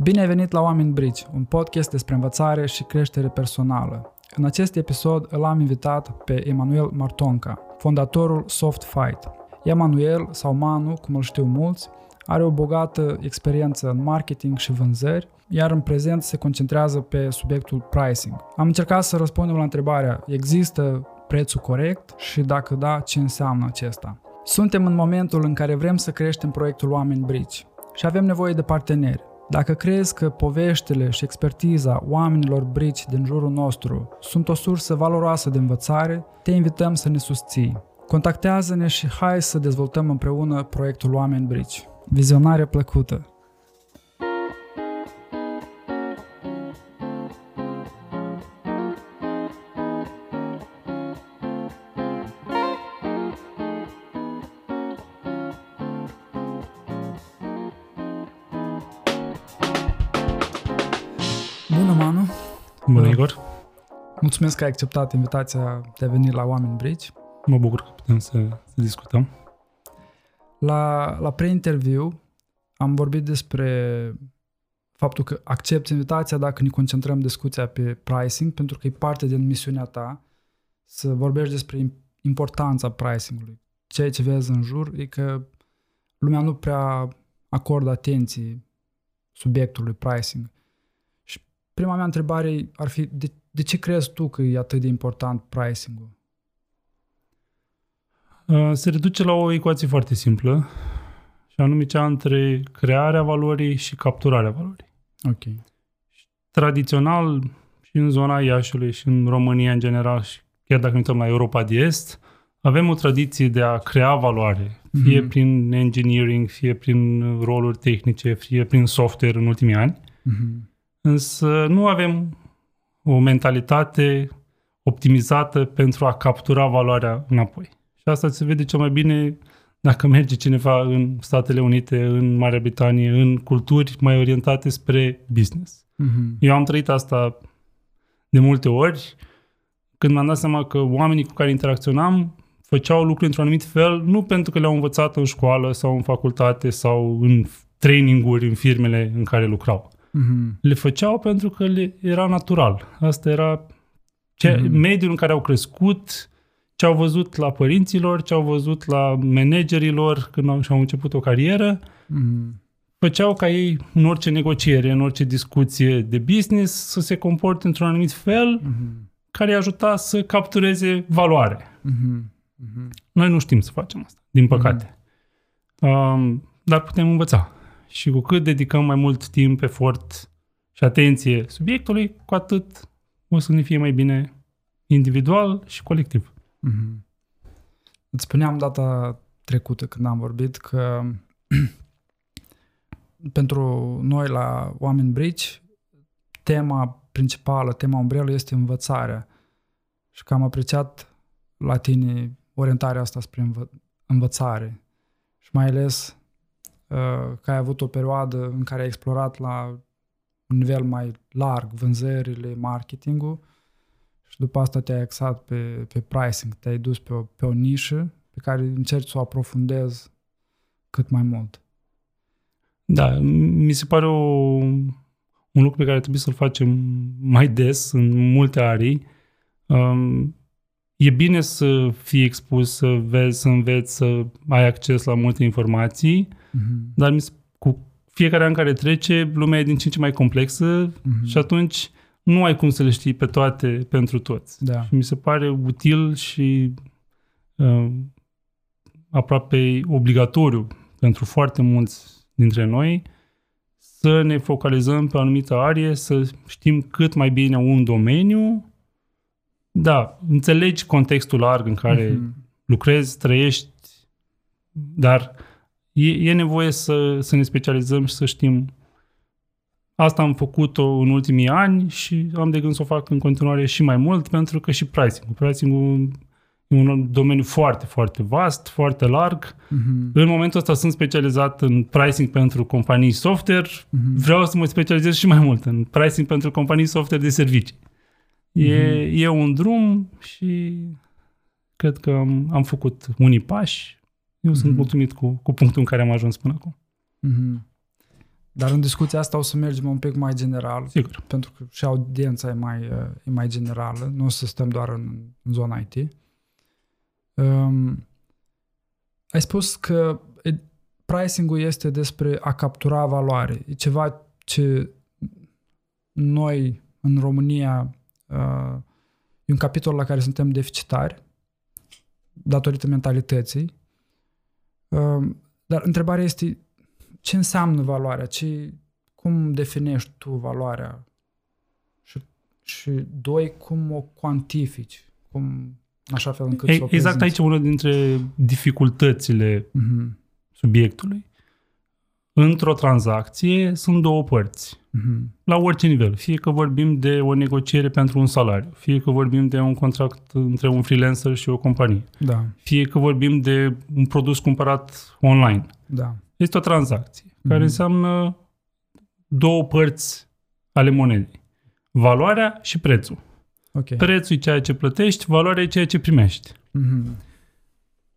Bine ai venit la Oameni Bridge, un podcast despre învățare și creștere personală. În acest episod îl am invitat pe Emanuel Martonca, fondatorul Soft Fight. Emanuel, sau Manu, cum îl știu mulți, are o bogată experiență în marketing și vânzări, iar în prezent se concentrează pe subiectul pricing. Am încercat să răspundem la întrebarea, există prețul corect și dacă da, ce înseamnă acesta? Suntem în momentul în care vrem să creștem proiectul Oameni Bridge și avem nevoie de parteneri. Dacă crezi că poveștile și expertiza oamenilor brici din jurul nostru sunt o sursă valoroasă de învățare, te invităm să ne susții. Contactează-ne și hai să dezvoltăm împreună proiectul Oameni Brici. Vizionare plăcută! Mulțumesc că ai acceptat invitația de a veni la Oameni Bridge. Mă bucur că putem să, să discutăm. La, la pre-interviu am vorbit despre faptul că accepti invitația dacă ne concentrăm discuția pe pricing, pentru că e parte din misiunea ta să vorbești despre importanța pricingului. Ceea ce vezi în jur e că lumea nu prea acordă atenție subiectului pricing. Și prima mea întrebare ar fi, de, de ce crezi tu că e atât de important pricing-ul? Uh, se reduce la o ecuație foarte simplă, și anume cea între crearea valorii și capturarea valorii. Ok. Tradițional, și în zona Iașului, și în România în general, și chiar dacă ne uităm la Europa de Est, avem o tradiție de a crea valoare, fie Mhm. prin engineering, fie prin roluri tehnice, fie prin software în ultimii ani. Mhm. Însă nu avem o mentalitate optimizată pentru a captura valoarea înapoi. Și asta se vede cel mai bine dacă merge cineva în Statele Unite, în Marea Britanie, în culturi mai orientate spre business. Mhm. Eu am trăit asta de multe ori, când mi-am dat seama că oamenii cu care interacționam făceau lucruri într-un anumit fel, nu pentru că le-au învățat în școală sau în facultate sau în traininguri în firmele în care lucrau Mhm. le făceau pentru că le era natural. Asta era ce, Mhm. mm-hmm. mediul în care au crescut, ce au văzut la părinților, ce au văzut la managerilor când au, și-au început o carieră, Mhm. făceau ca ei în orice negociere, în orice discuție de business să se comporte într-un anumit fel Mhm. care îi ajuta să captureze valoare. Mhm. Mhm. Noi nu știm să facem asta, din păcate. Um, dar putem învăța. Și cu cât dedicăm mai mult timp, efort și atenție subiectului, cu atât o să ne fie mai bine individual și colectiv. Mhm. Îți spuneam data trecută când am vorbit că pentru noi la Oameni Brici, tema principală, tema umbrelă este învățarea. Și că am apreciat la tine orientarea asta spre învă- învățare. Și mai ales uh, că ai avut o perioadă în care ai explorat la un nivel mai larg vânzările, marketingul și după asta te-ai axat pe, pe pricing, te-ai dus pe o, pe o nișă pe care încerci să o aprofundezi cât mai mult. Da, mi se pare o, un lucru pe care trebuie să-l facem mai des în multe arii. Um, e bine să fii expus, să vezi, să înveți, să ai acces la multe informații, Mm-hmm. dar mi se, cu fiecare an care trece, lumea e din ce în ce mai complexă Mm-hmm. și atunci nu ai cum să le știi pe toate pentru toți. Da. Și mi se pare util și uh, aproape obligatoriu pentru foarte mulți dintre noi să ne focalizăm pe o anumită arie, să știm cât mai bine un domeniu. Da, înțelegi contextul larg în care Mhm. lucrezi, trăiești, dar e, e nevoie să, să ne specializăm și să știm asta am făcut-o în ultimii ani și am de gând să o fac în continuare și mai mult pentru că și pricing-ul. Pricing-ul e un domeniu foarte, foarte vast, foarte larg. Mhm. În momentul ăsta sunt specializat în pricing pentru companii software. Mhm. Vreau să mă specializez și mai mult în pricing pentru companii software de servicii. E, e un drum și cred că am, am făcut unii pași. Eu sunt Mhm. mulțumit cu, cu punctul în care am ajuns până acum. Mhm. Dar în discuția asta o să mergem un pic mai general, Sigur. pentru că și audiența e mai, uh, e mai generală, nu o să stăm doar în, în zona IT. Um, ai spus că e- pricing-ul este despre a captura valoare. E ceva ce noi în România uh, e un capitol la care suntem deficitari datorită mentalității. Um, dar întrebarea este ce înseamnă valoarea? Ce, cum definești tu valoarea? Și, și doi, cum o cuantifici? Cum, în așa fel încât să o E, exact prezinți? aici una dintre dificultățile Mhm, subiectului. Într-o tranzacție sunt două părți. mhm, La orice nivel. Fie că vorbim de o negociere pentru un salariu, fie că vorbim de un contract între un freelancer și o companie, Da, fie că vorbim de un produs cumpărat online. da. Este o tranzacție care Mhm. înseamnă două părți ale monedei. Valoarea și prețul. Ok. Prețul e ceea ce plătești, valoarea e ceea ce primești. Mhm,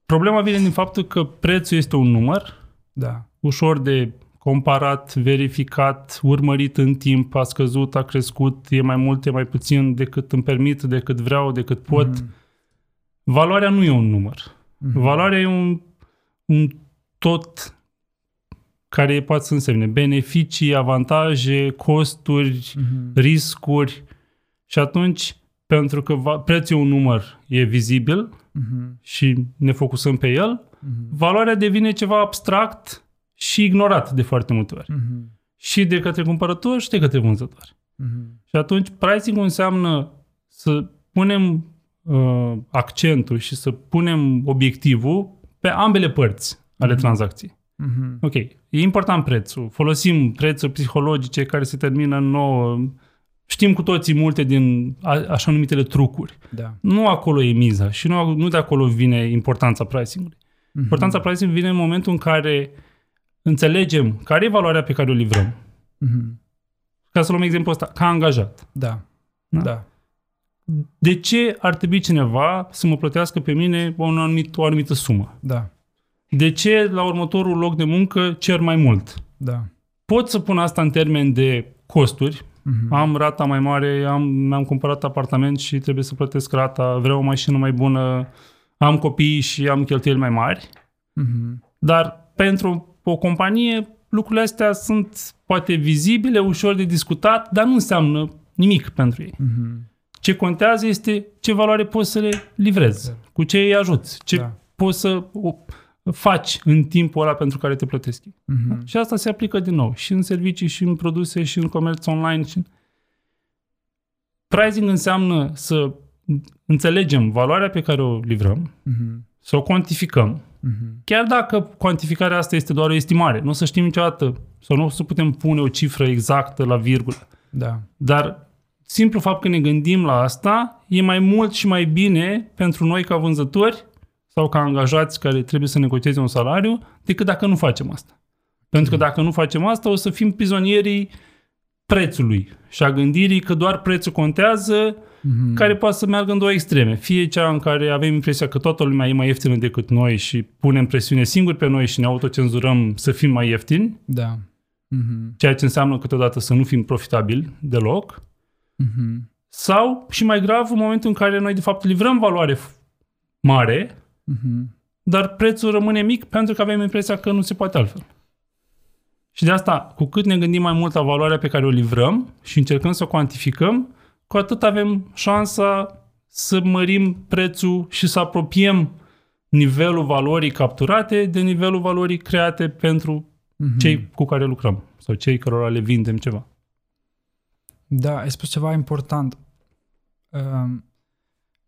Problema vine din faptul că prețul este un număr Da. Ușor de comparat, verificat, urmărit în timp, a scăzut, a crescut, e mai mult, e mai puțin decât îmi permit, decât vreau, decât pot. Mhm, Valoarea nu e un număr. mhm. Valoarea e un, un tot care poate să însemne beneficii, avantaje, costuri, Mhm, riscuri și atunci, pentru că va, prețul e un număr, e vizibil mhm, și ne focusăm pe el, mhm, valoarea devine ceva abstract și ignorat de foarte multe ori. mhm, Și de către cumpărător și de către vânzător. mhm. Și atunci pricing înseamnă să punem uh, accentul și să punem obiectivul pe ambele părți ale Mhm. tranzacției. Mhm. Ok, e important prețul. Folosim prețuri psihologice care se termină în 9. Știm cu toții multe din a, așa numitele trucuri. Da. Nu acolo e miza și nu, nu de acolo vine importanța pricing-ului. Mhm. Importanța pricing vine în momentul în care înțelegem care e valoarea pe care o livrăm. Mhm. Ca să luăm exemplu ăsta, ca angajat. Da. Da? Da. De ce ar trebui cineva să mă plătească pe mine o anumită, o anumită sumă? Da. De ce la următorul loc de muncă cer mai mult? Da. Pot să pun asta în termen de costuri. Mhm. Am rata mai mare, am, mi-am cumpărat apartament și trebuie să plătesc rata, vreau o mașină mai bună, am copii și am cheltuieli mai mari. Mhm. Dar pentru o companie lucrurile astea sunt poate vizibile, ușor de discutat, dar nu înseamnă nimic pentru ei. Mhm. Ce contează este ce valoare poți să le livrezi, cu ce îi ajuți, ce Da. poți să o faci în timpul ăla pentru care te plătesc ei. Mhm. Și asta se aplică din nou și în servicii, și în produse, și în comerț online. Și... Pricing înseamnă să înțelegem valoarea pe care o livrăm, Mhm. să o cuantificăm. Mhm. Chiar dacă cuantificarea asta este doar o estimare, nu o să știm niciodată sau nu o să putem pune o cifră exactă la virgulă. Da. Dar simplu fapt că ne gândim la asta e mai mult și mai bine pentru noi ca vânzători sau ca angajați care trebuie să negocieze un salariu decât dacă nu facem asta. Pentru că dacă nu facem asta o să fim prizonierii prețului și a gândirii că doar prețul contează, Mhm. care poate să meargă în două extreme. Fie cea în care avem impresia că toată lumea e mai ieftină decât noi și punem presiune singuri pe noi și ne autocenzurăm să fim mai ieftini, Da. Mhm. ceea ce înseamnă câteodată să nu fim profitabili deloc, Mhm. sau, și mai grav, în momentul în care noi de fapt livrăm valoare f- mare, Mhm. dar prețul rămâne mic pentru că avem impresia că nu se poate altfel. Și de asta, cu cât ne gândim mai mult la valoarea pe care o livrăm și încercăm să o cuantificăm, cu atât avem șansa să mărim prețul și să apropiem nivelul valorii capturate de nivelul valorii create pentru Mhm. cei cu care lucrăm sau cei cărora le vindem ceva. Da, ai spus ceva important. Um,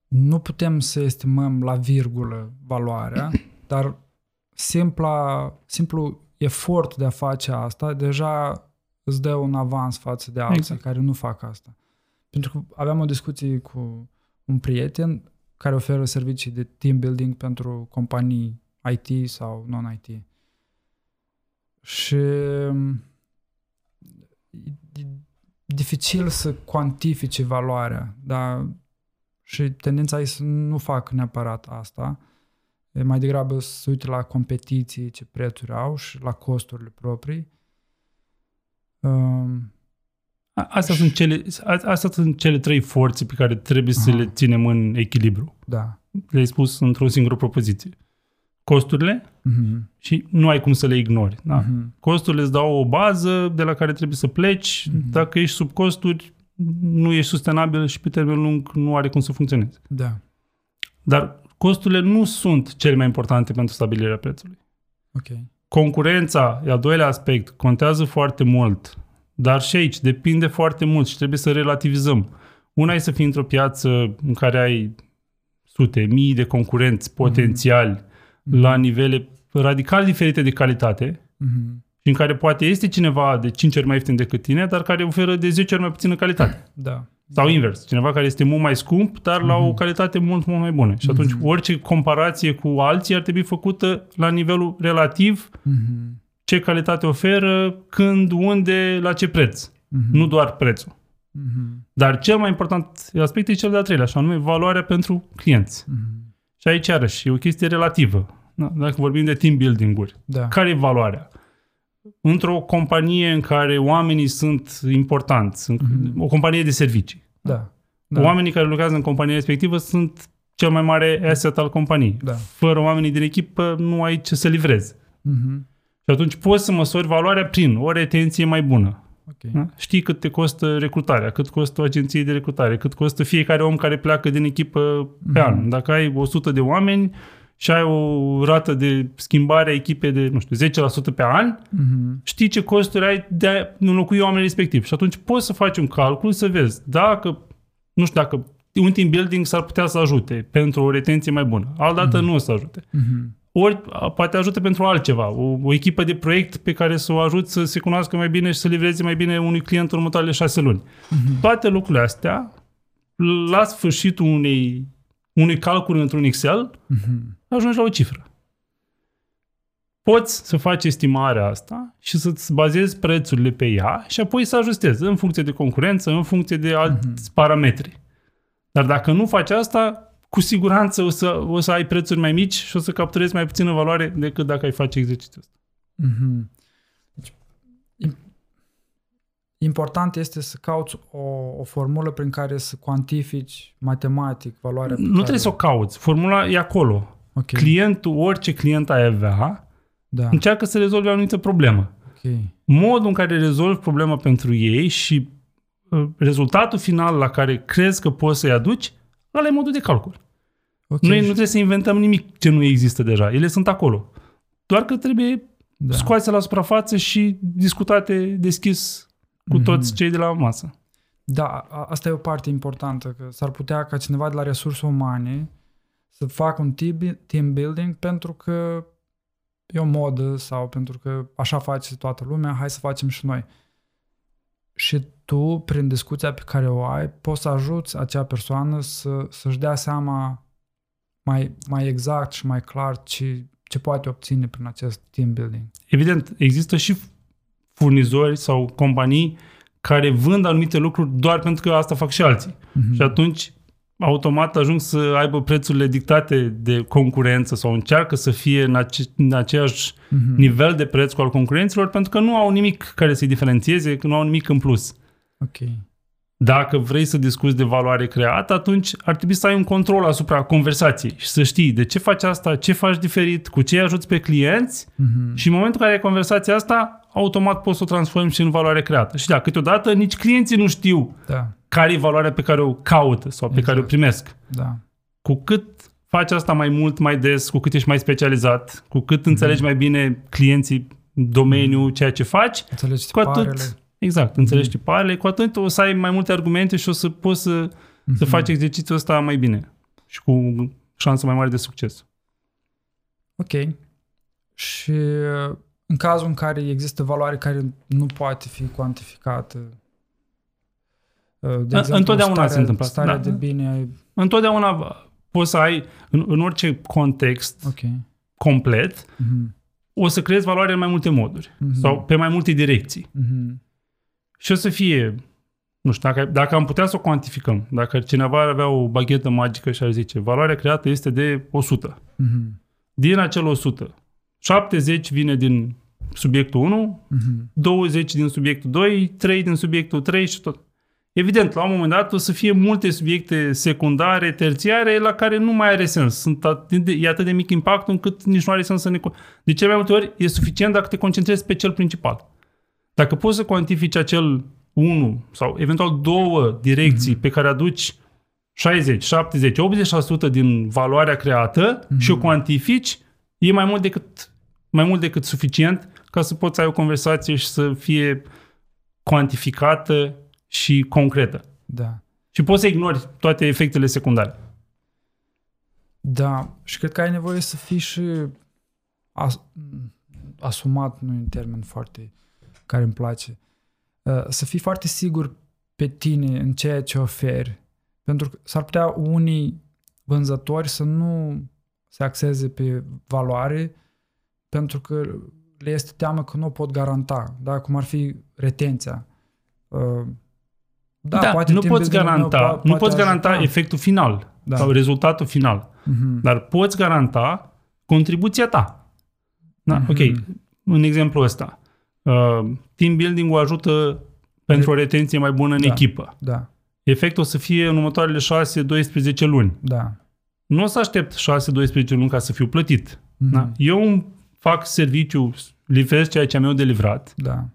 nu putem să estimăm la virgulă valoarea, dar simpla, simplu efort de a face asta deja îți dă un avans față de alții Exact. care nu fac asta. Pentru că aveam o discuție cu un prieten care oferă servicii de team building pentru companii IT sau non-IT. Și um, e- e dificil să cuantifice valoarea, dar și tendința e să nu fac neapărat asta. E mai degrabă să uite la competiții, ce prețuri au și la costurile proprii. Um, A- Astea sunt, cele, a- astea sunt cele trei forțe pe care trebuie să Aha. le ținem în echilibru. da. Le-ai spus într-o singură propoziție. Costurile Mhm. și nu ai cum să le ignori. Da? Mhm. Costurile îți dau o bază de la care trebuie să pleci. Mhm. Dacă ești sub costuri, nu ești sustenabil și pe termen lung nu are cum să funcționeze. Da. Dar costurile nu sunt cele mai importante pentru stabilirea prețului. Ok. Concurența, e al doilea aspect, contează foarte mult. Dar și aici depinde foarte mult și trebuie să relativizăm. Una e să fii într-o piață în care ai sute, mii de concurenți potențiali Mhm. la nivele radical diferite de calitate Mhm. și în care poate este cineva de 5 ori mai ieftin decât tine, dar care oferă de 10 ori mai puțină calitate. Da. Sau invers, cineva care este mult mai scump, dar la o Mhm. calitate mult, mult mai bună. Și atunci Mhm. orice comparație cu alții ar trebui făcută la nivelul relativ Mhm. ce calitate oferă, când, unde, la ce preț. Mhm. Nu doar prețul. Mhm. Dar cel mai important aspect e cel de-al treilea, și anume valoarea pentru clienți. Mhm. Și aici, iarăși, e o chestie relativă. Da? Dacă vorbim de team building-uri, Da. care e valoarea? Într-o companie în care oamenii sunt importanți, sunt Mhm. o companie de servicii, Da. da. oamenii care lucrează în compania respectivă sunt cel mai mare asset al companiei. Da. Fără oamenii din echipă nu ai ce să livrezi. Mhm. Și atunci poți să măsori valoarea prin o retenție mai bună. Ok. Da? Știi cât te costă recrutarea, cât costă o agenție de recrutare, cât costă fiecare om care pleacă din echipă pe Mhm. an. Dacă ai 100 de oameni și ai o rată de schimbare a echipei de, nu știu, 10% pe an, Mhm. știi ce costuri ai de a înlocui oamenii respectiv. Și atunci poți să faci un calcul să vezi dacă, nu știu, dacă un team building s-ar putea să ajute pentru o retenție mai bună. Altdată nu o să ajute. Mhm. Ori a, poate ajută pentru altceva, o, o echipă de proiect pe care să o ajut să se cunoască mai bine și să livreze mai bine unui client în următoarele șase luni. Mhm. Toate lucrurile astea, la sfârșitul unei, unui calcul într-un Excel, Mhm. Ajungi la o cifră. Poți să faci estimarea asta și să-ți bazezi prețurile pe ea și apoi să ajustezi în funcție de concurență, în funcție de alți Mhm. parametri. Dar dacă nu faci asta, cu siguranță o să, o să ai prețuri mai mici și o să capturezi mai puțină valoare decât dacă ai face exercițiul ăsta. Mhm. Deci, im- important este să cauți o, o formulă prin care să cuantifici matematic valoarea pe Nu care... trebuie să o cauți. Formula e acolo. Ok, Clientul, orice client ai avea, da, încearcă să rezolve o anumită problemă. ok. modul în care rezolvi problema pentru ei și uh, rezultatul final la care crezi că poți să-i aduci, ăla e modul de calcul. Ok, Noi nu și- trebuie să inventăm nimic ce nu există deja. Ele sunt acolo. Doar că trebuie da. da. scoase la suprafață și discutate deschis cu Mhm. toți cei de la masă. Da, a- asta e o parte importantă, că s-ar putea ca cineva de la resurse umane să facă un team team building pentru că e o modă sau pentru că așa face toată lumea, hai să facem și noi. Și tu, prin discuția pe care o ai, poți să ajuți acea persoană să, să-și dea seama mai, mai exact și mai clar ce, ce poate obține prin acest team building. Evident, există și furnizori sau companii care vând anumite lucruri doar pentru că asta fac și alții. Mhm. Și atunci, automat ajung să aibă prețurile dictate de concurență sau încearcă să fie în, ace- în aceeași Mhm. nivel de preț cu al concurenților pentru că nu au nimic care să-i diferențieze, că nu au nimic în plus. Ok. Dacă vrei să discuți de valoare creată, atunci ar trebui să ai un control asupra conversației și să știi de ce faci asta, ce faci diferit, cu ce îi ajuți pe clienți Mhm. și în momentul în care ai conversația asta, automat poți să o transformi și în valoare creată. Și da, câteodată nici clienții nu știu Da, care e valoarea pe care o caută sau pe Exact. care o primesc. da. Cu cât faci asta mai mult, mai des, cu cât ești mai specializat, cu cât Mhm. înțelegi mai bine clienții, domeniul, ceea ce faci, Înțelegi cu atât, tiparele. Exact, înțelegi tiparele, cu atât o să ai mai multe argumente și o să poți să, să Mhm. faci exercițiul ăsta mai bine și cu șansă mai mare de succes. Ok. Și uh, în cazul în care există valoare care nu poate fi cuantificată, uh, de exemplu, întotdeauna starea, se întâmplă. Starea Da. de bine. Întotdeauna poți să ai, în, în orice context Ok. complet, Mhm. o să creezi valoare în mai multe moduri Mhm. sau pe mai multe direcții. Mhm. Și o să fie, nu știu, dacă, dacă am putea să o cuantificăm, dacă cineva ar avea o baghetă magică și ar zice, valoarea creată este de 100. Mhm. Din acel 100, 70 vine din subiectul 1, Mhm. 20 din subiectul 2, 3 din subiectul 3 și tot. Evident, la un moment dat o să fie multe subiecte secundare, terțiare, la care nu mai are sens. Sunt atât de, e atât de mic impactul încât nici nu are sens să ne... co- De cele mai multe ori e suficient dacă te concentrezi pe cel principal. Dacă poți să cuantifici acel 1 sau eventual două direcții pe care aduci 60, 70, 80% din valoarea creată și o cuantifici, e mai mult decât mai mult decât suficient ca să poți să ai o conversație și să fie cuantificată și concretă. Da. Și poți să ignori toate efectele secundare. Da, și cred că ai nevoie să fii și as, asumat, nu e un termen foarte care îmi place, uh, să fii foarte sigur pe tine în ceea ce oferi. Pentru că s-ar putea unii vânzători să nu se axeze pe valoare pentru că le este teamă că nu o pot garanta, da? cum ar fi retenția. Uh, Da, Da, poate nu team poți building-ul meu garanta, po- nu poate poți garanta ajuta. efectul final Da. sau rezultatul final, Mhm. dar poți garanta contribuția ta. Da, Mhm. ok. În exemplu ăsta, uh, team building-ul ajută pentru o retenție mai bună în Da. echipă. Da, Efectul o să fie în următoarele 6-12 luni. da. Nu o să aștept 6-12 luni ca să fiu plătit. Mhm. Da? Eu îmi fac serviciu, livrez ceea ce am eu de livrat, Da.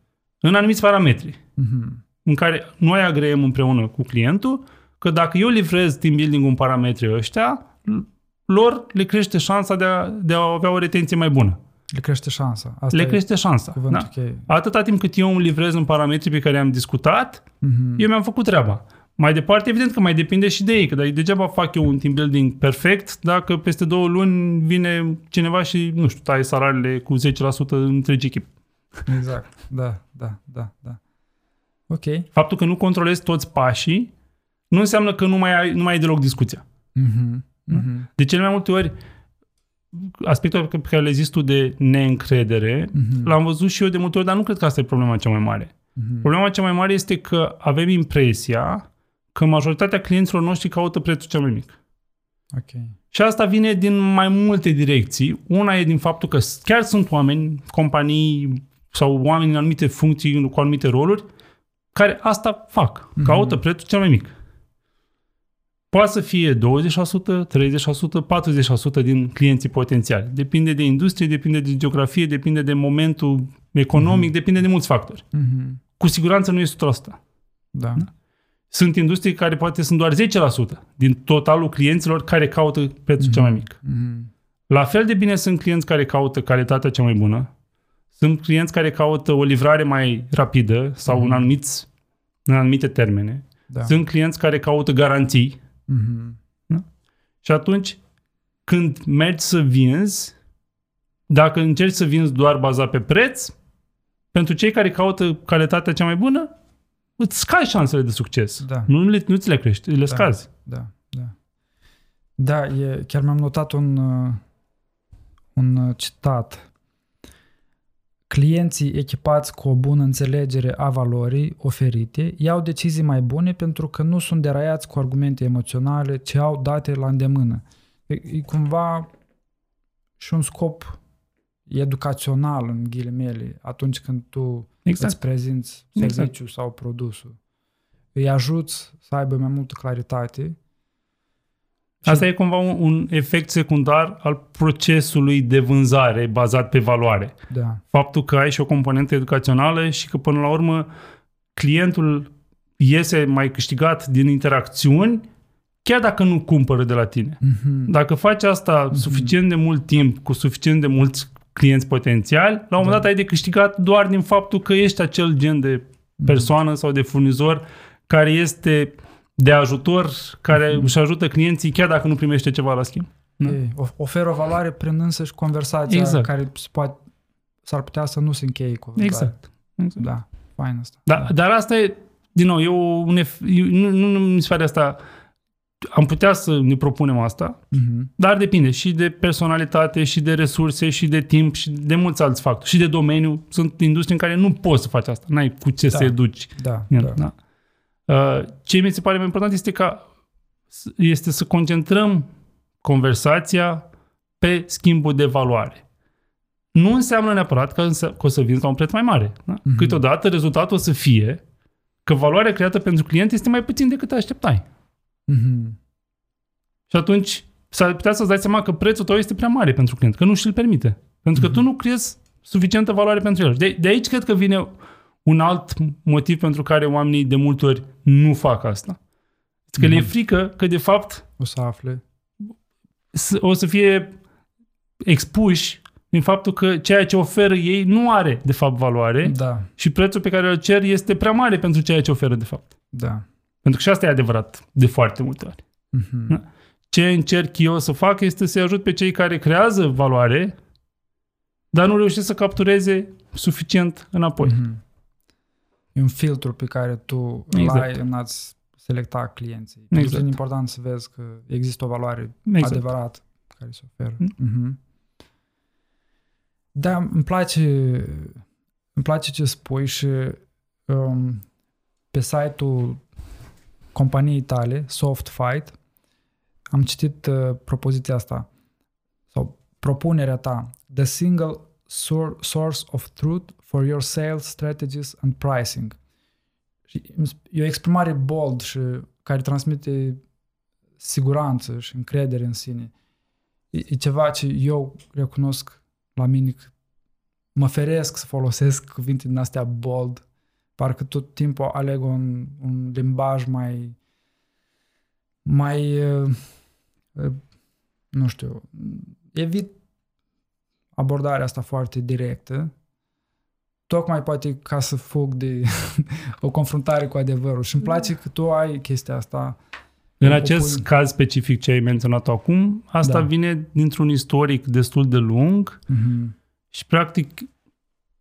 în anumiți parametri, Mhm. în care noi agreem împreună cu clientul că dacă eu livrez team building în parametrii ăștia, l- lor le crește șansa de a, de a avea o retenție mai bună. Le crește șansa. Asta le e crește șansa. cuvântul Da? cheie. Atâta timp cât eu îmi livrez în parametrii pe care am discutat, Mhm. eu mi-am făcut treaba. Mai departe, evident că mai depinde și de ei, că degeaba fac eu un team building perfect dacă peste două luni vine cineva și, nu știu, taie salariile cu 10% în întregi echip. Exact. Da, da, da, da. Ok. Faptul că nu controlezi toți pașii nu înseamnă că nu mai ai, nu mai ai deloc discuția. Mhm. Mhm. De cele mai multe ori, aspectul pe care le zis tu de neîncredere, Mhm. l-am văzut și eu de multe ori, dar nu cred că asta e problema cea mai mare. Mhm. Problema cea mai mare este că avem impresia că majoritatea clienților noștri caută prețul cel mai mic. Ok. Și asta vine din mai multe direcții. Una e din faptul că chiar sunt oameni, companii sau oameni în anumite funcții, cu anumite roluri, care asta fac. Mhm. Caută prețul cel mai mic. Poate să fie 20%, 30%, 40% din clienții potențiali. Depinde de industrie, depinde de geografie, depinde de momentul economic, depinde de mulți factori. Mhm. Cu siguranță nu e 100%. Da. Sunt industrii care poate sunt doar 10% din totalul clienților care caută prețul cel mai mic. Mhm. La fel de bine sunt clienți care caută calitatea cea mai bună, sunt clienți care caută o livrare mai rapidă sau Mhm. în, anumiți, în anumite termene, Da. sunt clienți care caută garanții Mhm. și atunci când mergi să vinzi, dacă încerci să vinzi doar bazat pe preț, pentru cei care caută calitatea cea mai bună, îți scai șansele de succes. Da. Nu, le, nu ți le crești, le Da. scazi. Da, da. Da, e, chiar mi-am notat un, uh, un uh, citat. Clienții echipați cu o bună înțelegere a valorii oferite iau decizii mai bune pentru că nu sunt deraiați cu argumente emoționale, ci au date la îndemână. E, e cumva și un scop educațional, în ghilimele, atunci când tu Exact. îți prezinți Exact. serviciul sau produsul. Îi ajuți să aibă mai multă claritate. Asta e cumva un, un efect secundar al procesului de vânzare bazat pe valoare. Da. Faptul că ai și o componentă educațională și că până la urmă clientul iese mai câștigat din interacțiuni chiar dacă nu cumpără de la tine. Mhm. Dacă faci asta suficient de mult timp cu suficient de mulți clienți potențiali, la un moment Da. dat ai de câștigat doar din faptul că ești acel gen de persoană sau de furnizor care este de ajutor, care își ajută clienții chiar dacă nu primește ceva la schimb. Da. Ei, of- oferă o valoare prin însăși conversația Exact. care se poate, s-ar putea să nu se încheie cu vânzare. Exact. exact. Da, fain asta. Da, dar asta e, din nou, e o, un ef- e- nu, nu, nu mi se pare asta, am putea să ne propunem asta, Mhm. dar depinde și de personalitate, și de resurse, și de timp, și de mulți alți factori, și de domeniu. Sunt industrii în care nu poți să faci asta, n-ai cu ce Da. să educi. Da, Da. da. Da. Uh, ce mi se pare mai important este ca este să concentrăm conversația pe schimbul de valoare. nu înseamnă neapărat că, înse- că o să vinzi la un preț mai mare. Da? Mhm. Câteodată rezultatul o să fie că valoarea creată pentru client este mai puțin decât te așteptai. Mhm. Și atunci s-ar putea să-ți dai seama că prețul tău este prea mare pentru client, că nu și-l permite. Pentru că Mhm. tu nu creezi suficientă valoare pentru el. De, de aici cred că vine un alt motiv pentru care oamenii de multe ori nu fac asta. Că le e Mhm. frică că de fapt O să afle. s- o să fie expuși din faptul că ceea ce oferă ei nu are de fapt valoare Da, și prețul pe care îl cer este prea mare pentru ceea ce oferă de fapt. da. Pentru că și asta e adevărat de foarte multe ori. Mhm. Da. Ce încerc eu să fac este să-i ajut pe cei care creează valoare, dar nu reușesc să captureze suficient înapoi. Mhm. E un filtru pe care tu îl Exact. ai în a-ți selecta clienții. Pentru că Exact. E important să vezi că există o valoare Exact. adevărată care se oferă. Mm. Mhm. Da, îmi place, îmi place ce spui și um, pe site-ul companiei tale, Soft Fight, am citit uh, propoziția asta sau propunerea ta, the single sor- source of truth for your sales strategies and pricing. Și e o exprimare bold și care transmite siguranță și încredere în sine. E, e ceva ce eu recunosc la mine că mă feresc să folosesc cuvinte din astea bold. Parcă tot timpul aleg un, un limbaj mai mai uh, uh, nu știu, evit abordarea asta foarte directă tocmai poate ca să fug de o confruntare cu adevărul și îmi place că tu ai chestia asta În O acest pui- caz specific ce ai menționat acum, asta Da. vine dintr-un istoric destul de lung Mhm. și practic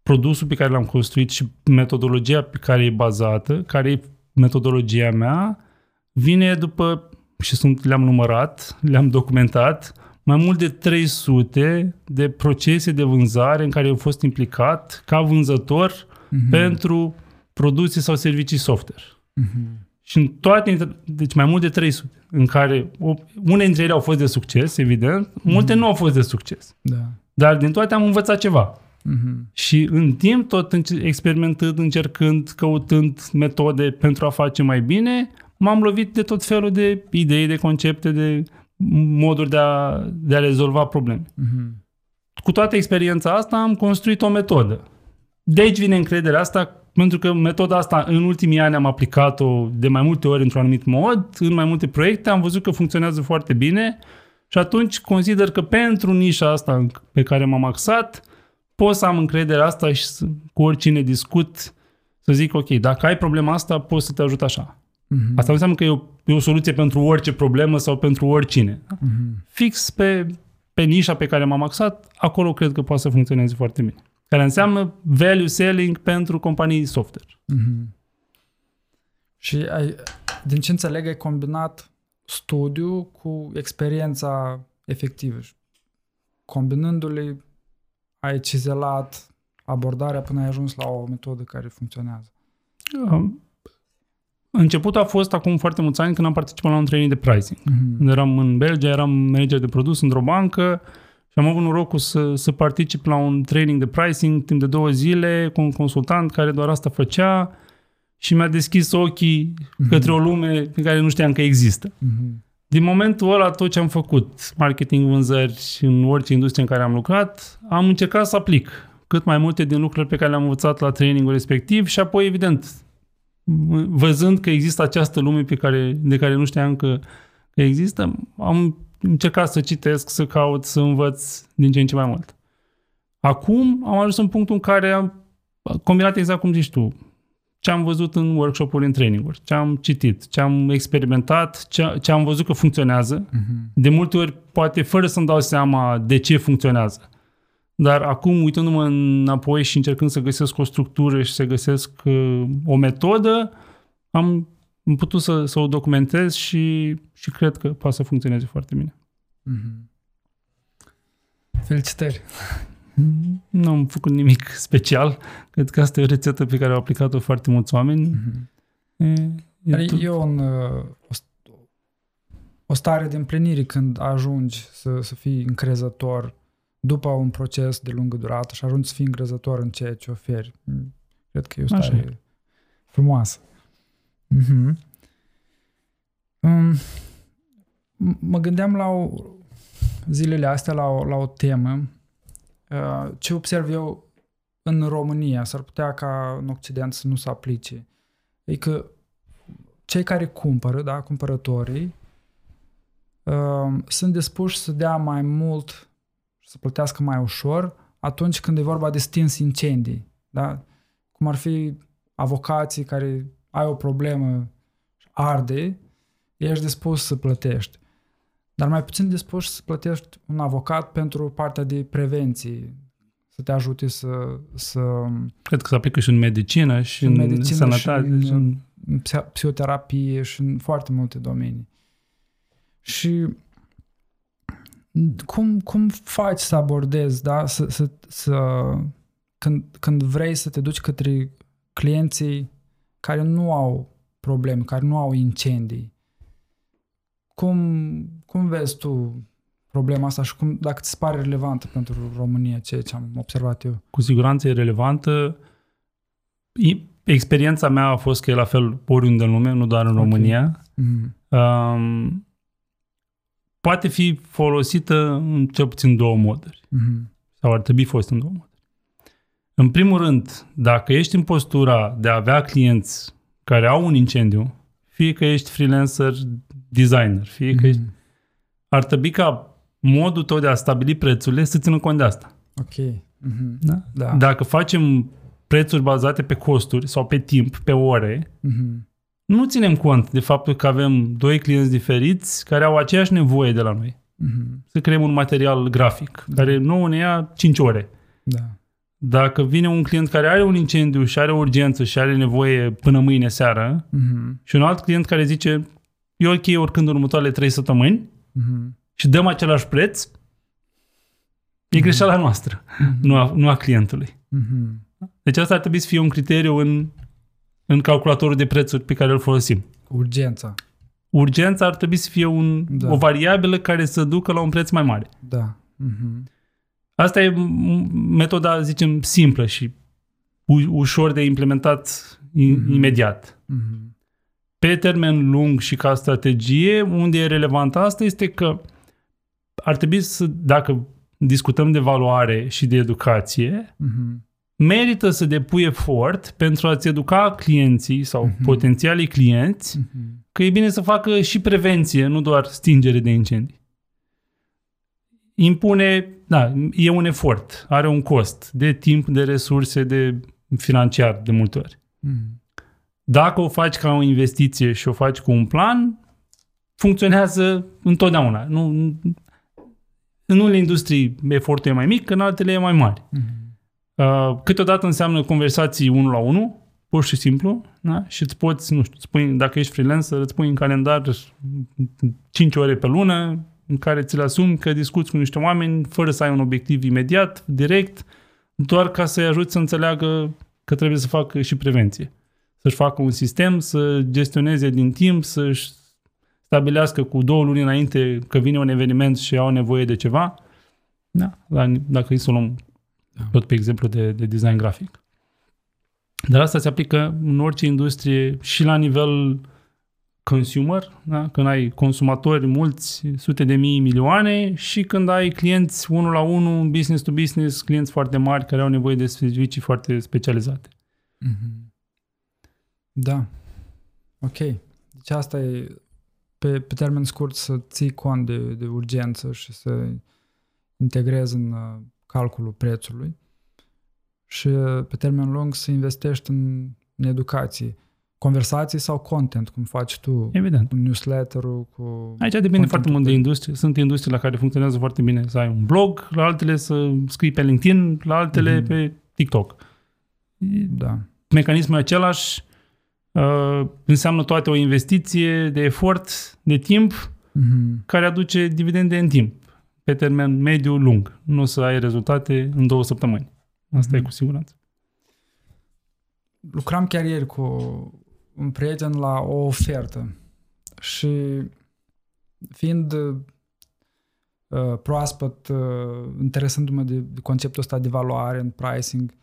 produsul pe care l-am construit și metodologia pe care e bazată, care e metodologia mea, vine după, și sunt, le-am numărat, le-am documentat, mai mult de 300 de procese de vânzare în care am fost implicat ca vânzător Mhm. pentru produse sau servicii software. Mhm. Și în toate, deci mai mult de 300, în care o, unele dintre ele au fost de succes, evident, multe nu au fost de succes. Da. Dar din toate am învățat ceva. Mhm. Și în timp, tot înce- experimentând, încercând, căutând metode pentru a face mai bine, m-am lovit de tot felul de idei, de concepte, de moduri de a, de a rezolva probleme. Mhm. Cu toată experiența asta am construit o metodă. De aici vine încrederea asta, pentru că metoda asta în ultimii ani am aplicat-o de mai multe ori într-un anumit mod, în mai multe proiecte, am văzut că funcționează foarte bine și atunci consider că pentru nișa asta pe care m-am axat, pot să am încrederea asta și să, cu oricine discut să zic, ok, dacă ai problema asta, pot să te ajut așa. Mhm. Asta nu înseamnă că e o, e o soluție pentru orice problemă sau pentru oricine. Mhm. Fix pe, pe nișa pe care m-am axat, acolo cred că poate să funcționeze foarte bine. Care înseamnă value selling pentru companii software. Mhm. Și ai, din ce înțeleg, ai combinat studiu cu experiența efectivă. Și Combinându-le, ai cizelat abordarea până ai ajuns la o metodă care funcționează. Um, Începutul a fost acum foarte mulți ani când am participat la un training de pricing. Mhm. Când eram în Belgia, eram manager de produs într-o bancă și am avut norocul să, să particip la un training de pricing timp de două zile cu un consultant care doar asta făcea și mi-a deschis ochii Mhm. către o lume pe care nu știam că există. Mhm. Din momentul ăla, tot ce am făcut, marketing, vânzări, în orice industrie în care am lucrat, am încercat să aplic cât mai multe din lucrurile pe care le-am învățat la trainingul respectiv și apoi, evident, văzând că există această lume pe care, de care nu știam că, că există, am încercat să citesc, să caut, să învăț din ce în ce mai mult. Acum am ajuns în punctul în care am combinat exact cum zici tu, ce am văzut în workshop-uri, în training-uri, ce am citit, ce am experimentat, ce, ce am văzut că funcționează. Mhm. De multe ori, poate fără să-mi dau seama de ce funcționează. Dar acum, uitându-mă înapoi și încercând să găsesc o structură și să găsesc uh, o metodă, am, am putut să, să o documentez și, și cred că poate să funcționeze foarte bine. Mhm. Felicitări! Nu am făcut nimic special. Cred că asta e o rețetă pe care au aplicat-o foarte mulți oameni. Mhm. E, e Dar tot- e un, uh, o, st- o stare de împlinire când ajungi să, să fii încrezător după un proces de lungă durată și ajungi să fii îngrăzător în ceea ce oferi. Mm, Cred că e o Așa stare frumoasă. Mhm. Um, m- mă gândeam la o, zilele astea la o, la o temă uh, ce observ eu în România, s-ar putea ca în Occident să nu se aplice. E că cei care cumpără, da, cumpărătorii, uh, sunt dispuși să dea mai mult și să plătească mai ușor atunci când e vorba de stins incendii, da? Cum ar fi avocații care ai o problemă și arde, ești dispus să plătești. Dar mai puțin dispus să plătești un avocat pentru partea de prevenție, să te ajute să, să Cred că se aplică și în medicină și În în, medicină sănătate. și în- și în... în psi- psihoterapie și în foarte multe domenii. Și cum, cum faci să abordezi, da? Să, să, să, când, când vrei să te duci către clienții care nu au probleme, care nu au incendii, cum, cum vezi tu problema asta și cum, dacă ți se pare relevantă pentru România, ceea ce am observat eu? Cu siguranță e relevantă. I- Experiența mea a fost că e la fel oriunde în lume, nu doar în Ok. România. Mm. Um, poate fi folosită în cel puțin două moduri. Mm. Sau ar trebui fost în două moduri. În primul rând, dacă ești în postura de a avea clienți care au un incendiu, fie că ești freelancer, designer, fie că ești, Mm. ar trebui ca modul tău de a stabili prețurile să țină cont de asta. Ok. Mm-hmm. Da? Da. Dacă facem prețuri bazate pe costuri sau pe timp, pe ore, Mm-hmm. Nu ținem cont de faptul că avem doi clienți diferiți care au aceeași nevoie de la noi. Mm-hmm. Să creăm un material grafic, care nouă ne ia 5 ore. Da. Dacă vine un client care are un incendiu și are o urgență și are nevoie până mâine seară Mm-hmm. și un alt client care zice e ok oricând în următoarele 3 săptămâni Mm-hmm. și dăm același preț, e greșeala noastră, nu a, nu a clientului. Mm-hmm. Deci asta ar trebui să fie un criteriu în, în calculatorul de prețuri pe care îl folosim. Urgența. Urgența ar trebui să fie un, Da. o variabilă care să ducă la un preț mai mare. Da. Mm-hmm. Asta e m- metoda, zicem, simplă și u- ușor de implementat i- Mhm. imediat. Mm-hmm. Pe termen lung și ca strategie, unde e relevant asta este că ar trebui să, dacă discutăm de valoare și de educație, Mm-hmm. Merită să depui efort pentru a-ți educa clienții sau Mhm. potențialii clienți Mm-hmm. că e bine să facă și prevenție, nu doar stingere de incendii. Impune, da, e un efort, are un cost de timp, de resurse, de financiar de multe ori. Mm-hmm. Dacă o faci ca o investiție și o faci cu un plan, funcționează întotdeauna. Nu, în unele industrii efortul e mai mic, în altele e mai mare. Mm-hmm. Uh, câteodată înseamnă conversații unul la unul, pur și simplu, da? și îți poți, nu știu, îți pui, dacă ești freelancer, îți pui în calendar 5 ore pe lună în care ți le asumi că discuți cu niște oameni fără să ai un obiectiv imediat, direct, doar ca să-i ajuți să înțeleagă că trebuie să facă și prevenție. Să-și facă un sistem, să gestioneze din timp, să-și stabilească cu două luni înainte că vine un eveniment și au nevoie de ceva. Da, la, dacă îi să o luăm Da. tot pe exemplu de, de design grafic. Dar asta se aplică în orice industrie și la nivel consumer, da? când ai consumatori mulți, sute de mii, milioane și când ai clienți unul la unul, business to business, clienți foarte mari care au nevoie de servicii foarte specializate. Mm-hmm. Da. Ok. Deci asta e pe, pe termen scurt să ții cont de, de urgență și să integrezi în uh, calculul prețului și uh, pe termen lung să investești în, în educație. Conversații sau content, cum faci tu, Evident. cu newsletter-ul, cu... Aici depinde Contentul foarte mult de pe- industrie. Sunt industrii la care funcționează foarte bine să ai un blog, la altele să scrii pe LinkedIn, la altele Mhm. pe TikTok. Da. mecanismul e același, uh, înseamnă toate o investiție de efort, de timp, Mm-hmm. care aduce dividende în timp, pe termen mediu, lung. Nu o să ai rezultate în două săptămâni. Asta Mhm. e cu siguranță. lucram chiar ieri cu un prieten la o ofertă și fiind uh, uh, proaspăt, uh, interesându-mă de, de conceptul ăsta de valoare în pricing.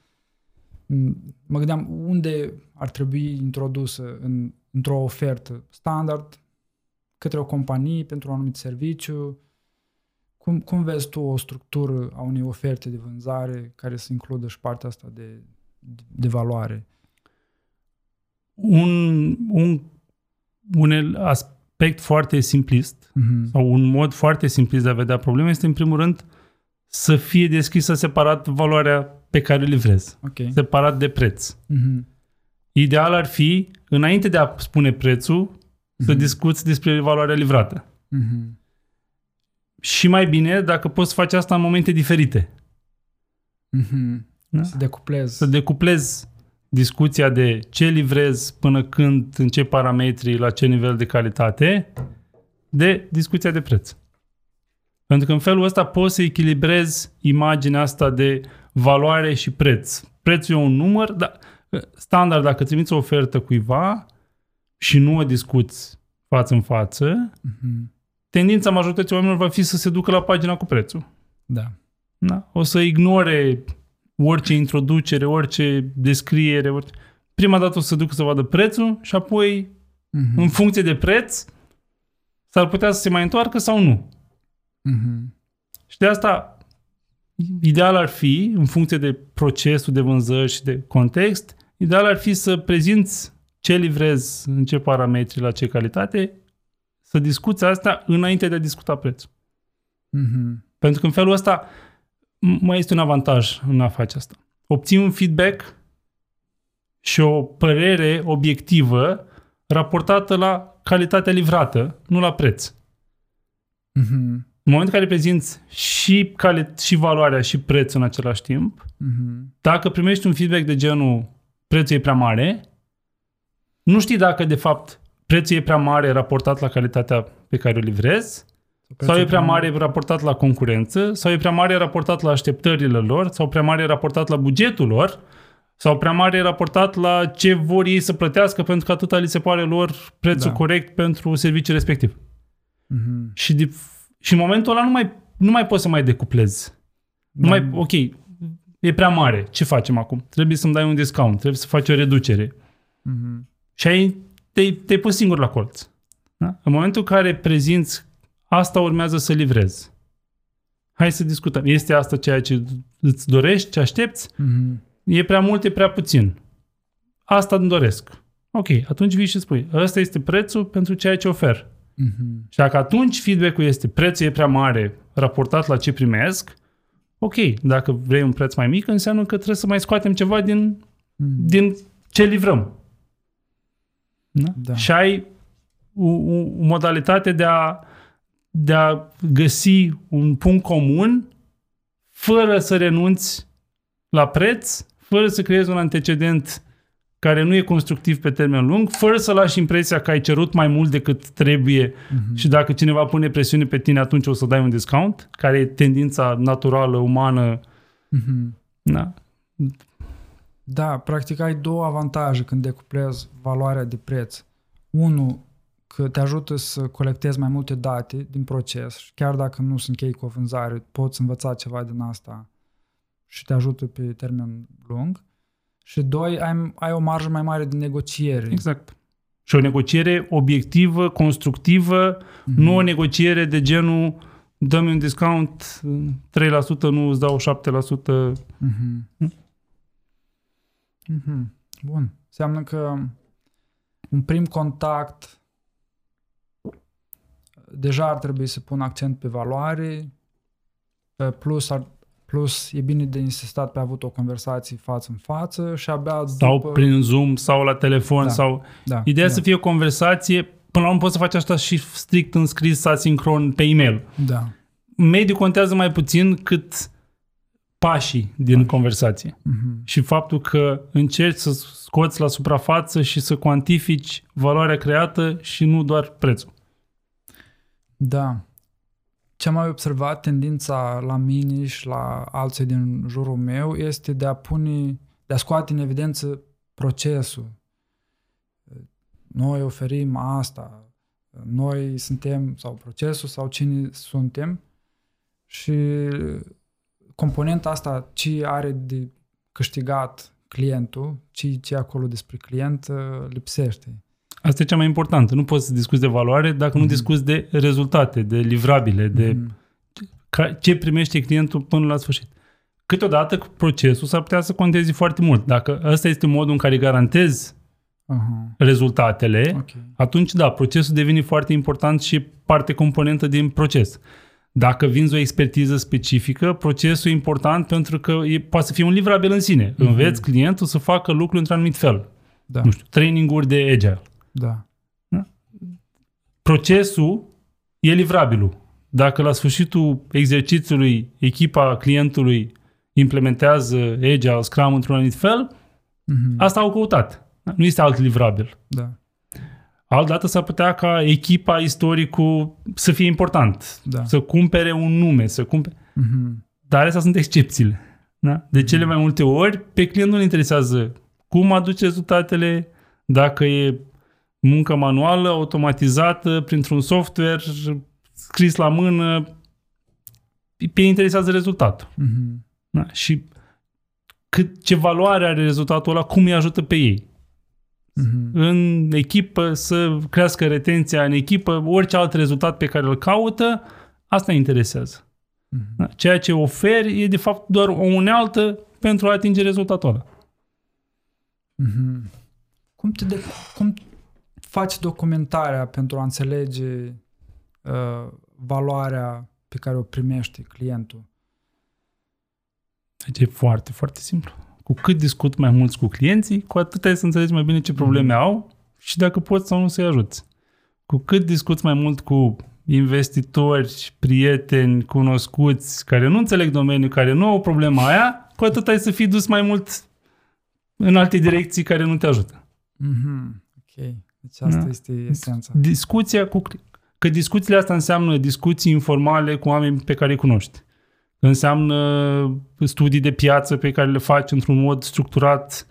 Mm, Mă gândeam unde ar trebui introdusă în, într-o ofertă standard către o companie pentru un anumit serviciu. Cum, cum vezi tu o structură a unei oferte de vânzare care să includă și partea asta de, de, de valoare? Un, un, un aspect foarte simplist Mm-hmm. sau un mod foarte simplist de a vedea probleme este, în primul rând, să fie deschisă separat valoarea pe care o livrezi, Ok. separat de preț. Mm-hmm. Ideal ar fi, înainte de a spune prețul, să Mhm. discuți despre valoarea livrată. Mm-hmm. Și mai bine dacă poți face asta în momente diferite. Mm-hmm. Da? Să decuplezi. Să decuplezi discuția de ce livrezi până când, în ce parametri, la ce nivel de calitate, de discuția de preț. Pentru că în felul ăsta poți să echilibrezi imaginea asta de valoare și preț. Prețul e un număr, dar standard, dacă trimiți o ofertă cuiva și nu o discuți față în față, Mm-hmm. Tendința majorității oamenilor va fi să se ducă la pagina cu prețul. Da. Da? O să ignore orice introducere, orice descriere. Orice... Prima dată o să se ducă să vadă prețul și apoi, Mm-hmm. în funcție de preț, s-ar putea să se mai întoarcă sau nu. Mm-hmm. Și de asta, ideal ar fi, în funcție de procesul de vânzări și de context, ideal ar fi să prezinți ce livrezi, în ce parametri, la ce calitate, să discuți asta înainte de a discuta prețul. Mm-hmm. Pentru că în felul ăsta m- mai este un avantaj în a face asta. Obții un feedback și o părere obiectivă raportată la calitatea livrată, nu la preț. Mm-hmm. În momentul în care prezinți și, cali- și valoarea și prețul în același timp, Mm-hmm. dacă primești un feedback de genul prețul e prea mare, nu știi dacă de fapt prețul e prea mare raportat la calitatea pe care o livrezi sau e prea mare raportat la concurență, sau e prea mare raportat la așteptările lor, sau prea mare raportat la bugetul lor, sau prea mare raportat la ce vor ei să plătească pentru că atâta li se pare lor prețul Da. corect pentru serviciul respectiv. Mm-hmm. Și, de, și în momentul ăla nu mai, nu mai poți să mai decuplezi. Nu Da. mai, ok, e prea mare, ce facem acum? Trebuie să-mi dai un discount, trebuie să faci o reducere. Mm-hmm. Și ai, te-ai, te-ai pus singur la colț. Da? În momentul în care prezinți asta urmează să livrezi. Hai să discutăm. Este asta ceea ce îți dorești, ce aștepți? Mm-hmm. E prea mult, e prea puțin. Asta îmi doresc. Ok, atunci vii și spui, ăsta este prețul pentru ceea ce ofer. Mm-hmm. Și dacă atunci feedback-ul este prețul e prea mare raportat la ce primesc, ok, dacă vrei un preț mai mic, înseamnă că trebuie să mai scoatem ceva din, Mm-hmm. din ce livrăm. Da? Da. Și ai o, o, o modalitate de a, de a găsi un punct comun fără să renunți la preț, fără să creezi un antecedent care nu e constructiv pe termen lung, fără să lași impresia că ai cerut mai mult decât trebuie Mm-hmm. și dacă cineva pune presiune pe tine, atunci o să dai un discount, care e tendința naturală, umană. Mm-hmm. Da. Da, practic ai două avantaje când decuplezi valoarea de preț. Unul, că te ajută să colectezi mai multe date din proces și chiar dacă nu sunt închei cu o vânzare, poți învăța ceva din asta și te ajută pe termen lung. Și doi, ai, ai o marjă mai mare de negociere. Exact. Și o negociere obiectivă, constructivă, Mhm. nu o negociere de genul dă-mi un discount 3%, nu îți dau 7%. Mhm. Mhm. Bun. Înseamnă că un prim contact deja ar trebui să pun accent pe valoare, eh, plus, ar, plus e bine de insistat pe a avut o conversație față în față și abia Sau după... prin Zoom, sau la telefon, Da. sau... da, Ideea da, să fie o conversație, până la urmă poți să faci asta și strict în scris, asincron, pe e-mail. Da. Mediul contează mai puțin cât pașii din Pași. conversație. Mhm. și faptul că încerci să scoți la suprafață și să cuantifici valoarea creată și nu doar prețul. Da. Ce am mai observat, tendința la mine și la alții din jurul meu este de a pune, de a scoate în evidență procesul. Noi oferim asta, noi suntem, sau procesul, sau cine suntem, Și componenta asta, ce are de câștigat clientul, ce, ce acolo despre client, uh, lipsește. Asta e cea mai importantă. Nu poți să discuți de valoare dacă mm-hmm. nu discuți de rezultate, de livrabile, de mm-hmm. ce primește clientul până la sfârșit. Câteodată procesul s-ar putea să conteze foarte mult. Dacă ăsta este modul în care garantezi uh-huh. rezultatele, okay. atunci da, procesul devine foarte important și parte componentă din proces. Dacă vinzi o expertiză specifică, procesul e important pentru că e, poate să fie un livrabil în sine. Uh-huh. Înveți clientul să facă lucruri într-un anumit fel. Da. Nu știu, training-uri de agile. Da. da. Procesul e livrabilul. Dacă la sfârșitul exercițiului echipa clientului implementează Agile, Scrum într-un anumit fel, uh-huh. asta au căutat. Nu este alt livrabil. Da. Altădată s-ar putea ca echipa, istoricul să fie important. Da. Să cumpere un nume, să cumpere... Uh-huh. Dar astea sunt excepțiile. Da? De cele mai multe ori, pe client nu-l interesează cum aduce rezultatele, dacă e muncă manuală, automatizată, printr-un software scris la mână, pe interesează rezultatul. Uh-huh. Da? Și cât, ce valoare are rezultatul ăla, cum îi ajută pe ei. Uh-huh. În echipă să crească retenția în echipă, orice alt rezultat pe care îl caută, asta interesează. Uh-huh. Da? Ceea ce oferi e de fapt doar o unealtă pentru a atinge rezultatul ăla. Uh-huh. Cum, te de, cum faci documentarea pentru a înțelege uh, valoarea pe care o primește clientul? Deci e foarte, foarte simplu. Cu cât discut mai mulți cu clienții, cu atât ai să înțelegi mai bine ce probleme mm. au și dacă poți sau nu să-i ajuți. Cu cât discuți mai mult cu investitori, prieteni, cunoscuți, care nu înțeleg domeniul, care nu au problema aia, cu atât ai să fii dus mai mult în alte direcții care nu te ajută. Mm-hmm. Ok. Deci asta da? este esența. Discuția cu... Că discuțiile astea înseamnă discuții informale cu oameni pe care îi cunoști înseamnă studii de piață pe care le faci într-un mod structurat,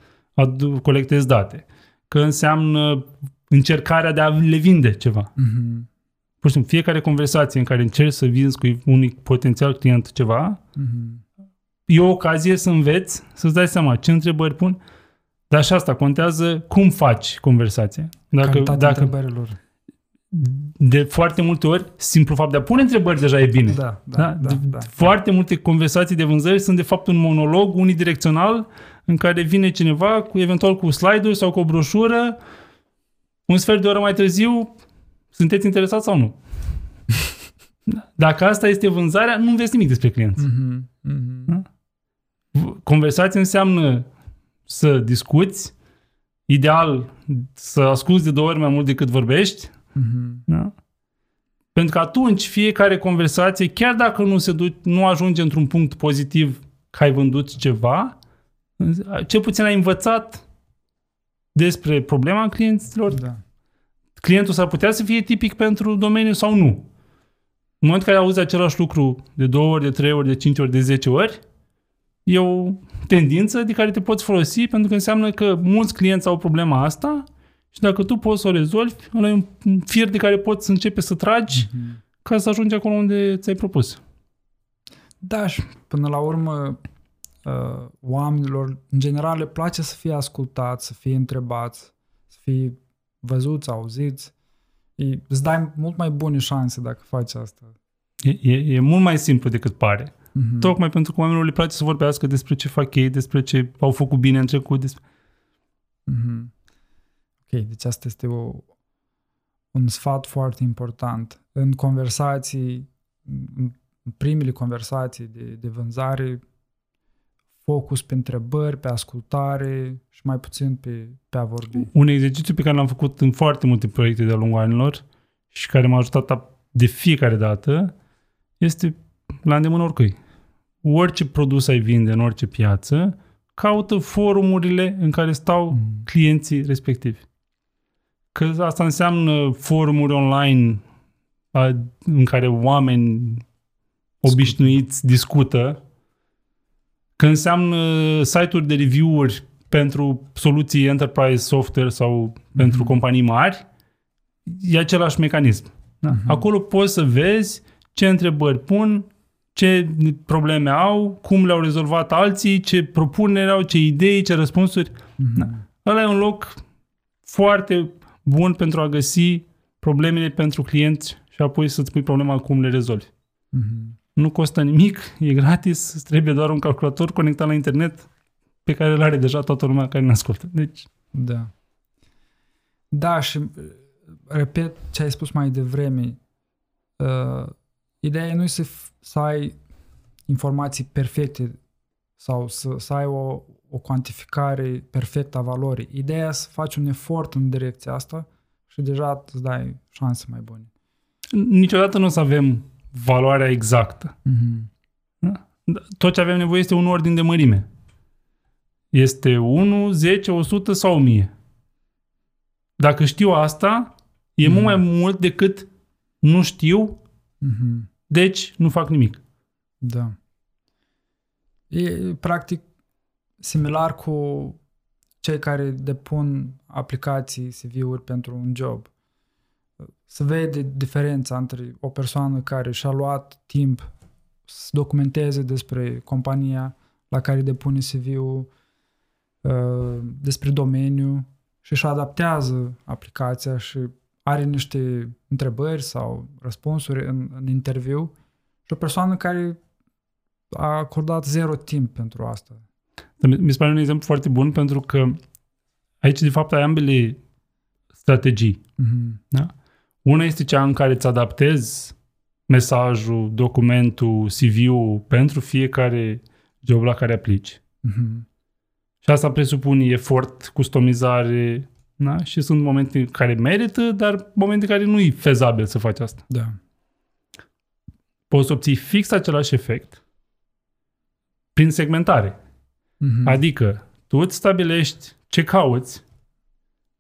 colectezi date. Că înseamnă încercarea de a le vinde ceva. Mm-hmm. Pur și simplu, fiecare conversație în care încerci să vinzi cu un potențial client ceva, mm-hmm. e o ocazie să înveți, să-ți dai seama ce întrebări pun, dar și asta contează cum faci conversația. Dacă, Calitatea dacă, întrebărilor de foarte multe ori, simplu fapt de a pune întrebări deja e bine. Da, da, da? da, da foarte multe conversații de vânzări sunt de fapt un monolog unidirecțional în care vine cineva cu eventual cu slide-uri sau cu o broșură, un sfert de oră mai târziu, sunteți interesați sau nu? Dacă asta este vânzarea, nu înveți nimic despre client. Mm-hmm, mm-hmm. Da? Conversație înseamnă să discuți, ideal să asculți de două ori mai mult decât vorbești, Mm-hmm. Da? Pentru că atunci fiecare conversație, chiar dacă nu se duce, nu ajunge într-un punct pozitiv că ai vândut ceva, cel puțin ai învățat despre problema clienților. Da. Clientul s-ar putea să fie tipic pentru domeniu sau nu. În momentul în care auzi același lucru de două ori, de trei ori, de cinci ori, de zece ori, e o tendință de care te poți folosi pentru că înseamnă că mulți clienți au problema asta și dacă tu poți să o rezolvi, ăla e un fir de care poți începe să tragi mm-hmm. ca să ajungi acolo unde ți-ai propus. Da, și până la urmă uh, oamenilor, în general, le place să fie ascultați, să fie întrebați, să fie văzuți, auziți. E, îți dai mult mai bune șanse dacă faci asta. E, e, e mult mai simplu decât pare. Mm-hmm. Tocmai pentru că oamenilor le place să vorbească despre ce fac ei, despre ce au făcut bine în trecut. Despre... Mm-hmm. Ok, deci asta este o, un sfat foarte important. În conversații, în primele conversații de, de vânzare, focus pe întrebări, pe ascultare și mai puțin pe, pe a vorbi. Un exercițiu pe care l-am făcut în foarte multe proiecte de-a lungul anilor și care m-a ajutat de fiecare dată este la îndemână oricui. Orice produs ai vinde în orice piață, caută forumurile în care stau mm. clienții respectivi. Că asta înseamnă forumuri online în care oameni obișnuiți discută, că înseamnă site-uri de review-uri pentru soluții enterprise software sau mm-hmm. pentru companii mari, e același mecanism. Da? Mm-hmm. Acolo poți să vezi ce întrebări pun, ce probleme au, cum le-au rezolvat alții, ce propuneri au, ce idei, ce răspunsuri. Mhm. Ăla e un loc foarte bun pentru a găsi problemele pentru clienți și apoi să-ți pui problema cum le rezolvi. Mhm. Nu costă nimic, e gratis, îți trebuie doar un calculator conectat la internet pe care îl are deja toată lumea care ne ascultă. Deci, Da. Da, și uh, repet ce ai spus mai devreme. Uh, ideea nu e să, f- să ai informații perfecte sau să, să ai o, o cuantificare perfectă a valorii. Ideea e să faci un efort în direcția asta și deja îți dai șanse mai bune. niciodată nu o să avem valoarea exactă. Mhm. Tot ce avem nevoie este un ordin de mărime. Este 1, 10, 100 sau 1000. Dacă știu asta, e Mhm. mult mai mult decât nu știu, Mhm. deci nu fac nimic. Da. E practic similar cu cei care depun aplicații, CV-uri pentru un job. Se vede diferența între o persoană care și-a luat timp să documenteze despre compania la care depune CV-ul, uh, despre domeniu și își adaptează aplicația și are niște întrebări sau răspunsuri în, în interviu și o persoană care a acordat zero timp pentru asta. Dar Mi mi se pare un exemplu foarte bun pentru că aici, de fapt, ai ambele strategii. Mhm. Una este cea în care îți adaptezi mesajul, documentul, CV-ul pentru fiecare job la care aplici. Mhm. Și asta presupune efort, customizare, da? și sunt momente în care merită, dar momente în care nu e fezabil să faci asta. Da. Poți să obții fix același efect prin segmentare. Mhm. Adică, tu îți stabilești ce cauți,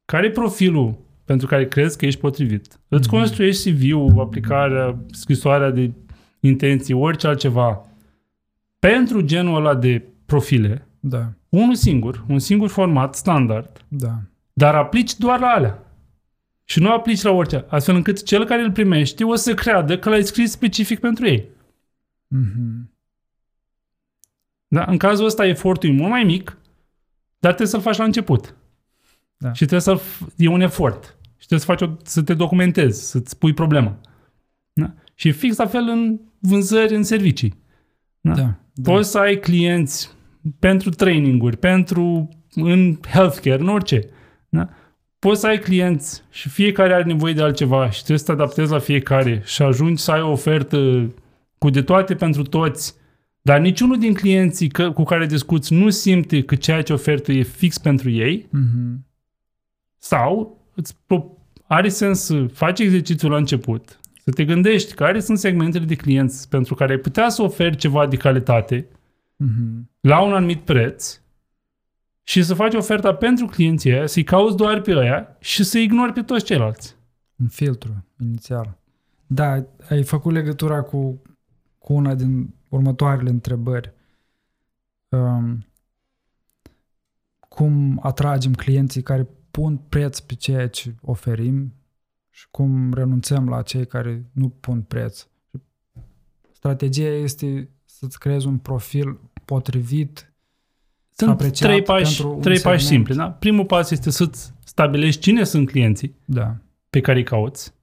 care e profilul pentru care crezi că ești potrivit. Îți Mhm. construiești CV-ul, aplicarea, scrisoarea de intenții, orice altceva pentru genul ăla de profile, Da. unul singur, un singur format standard, Da. dar aplici doar la alea. Și nu aplici la orice, astfel încât cel care îl primește o să creadă că l-ai scris specific pentru ei. Mhm. Da? În cazul ăsta efortul e mult mai mic, dar trebuie să-l faci la început. Da. Și trebuie să e un efort. Și trebuie să faci o, să te documentezi, să-ți pui problema. Da? Și fix la fel în vânzări, în servicii. Da. Da. da. Poți să ai clienți pentru traininguri, pentru în healthcare, în orice. Da? Poți să ai clienți și fiecare are nevoie de altceva și trebuie să te adaptezi la fiecare și ajungi să ai o ofertă cu de toate pentru toți, dar niciunul din clienții că, cu care discuți nu simte că ceea ce ofertă e fix pentru ei, Mhm. sau îți pro- are sens să faci exercițiul la început, să te gândești care sunt segmentele de clienți pentru care ai putea să oferi ceva de calitate Mhm. la un anumit preț și să faci oferta pentru clienții aia, să-i cauți doar pe aia și să ignori pe toți ceilalți. Un filtru inițial. Da, ai făcut legătura cu, cu una din următoarele întrebări. Um, cum atragem clienții care pun preț pe ceea ce oferim și cum renunțăm la cei care nu pun preț. Strategia este să-ți creezi un profil potrivit Sunt Apreciat trei pași, pentru un trei pași segment. simpli. Da? Primul pas este să-ți stabilești cine sunt clienții da. pe care îi cauți.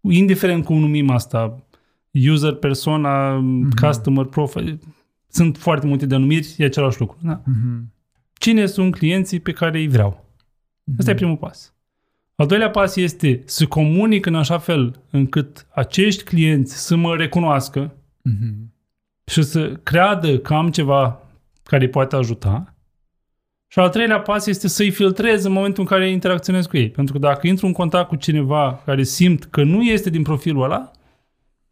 Indiferent cum numim asta, user, persona, Mhm. customer profile, sunt foarte multe denumiri, e același lucru. Da? Mhm. Cine sunt clienții pe care îi vreau? Ăsta e primul pas. Al doilea pas este să comunic în așa fel încât acești clienți să mă recunoască Mhm. și să creadă că am ceva care îi poate ajuta. Și al treilea pas este să-i filtrez în momentul în care interacționez cu ei. Pentru că dacă intru în contact cu cineva care simt că nu este din profilul ăla,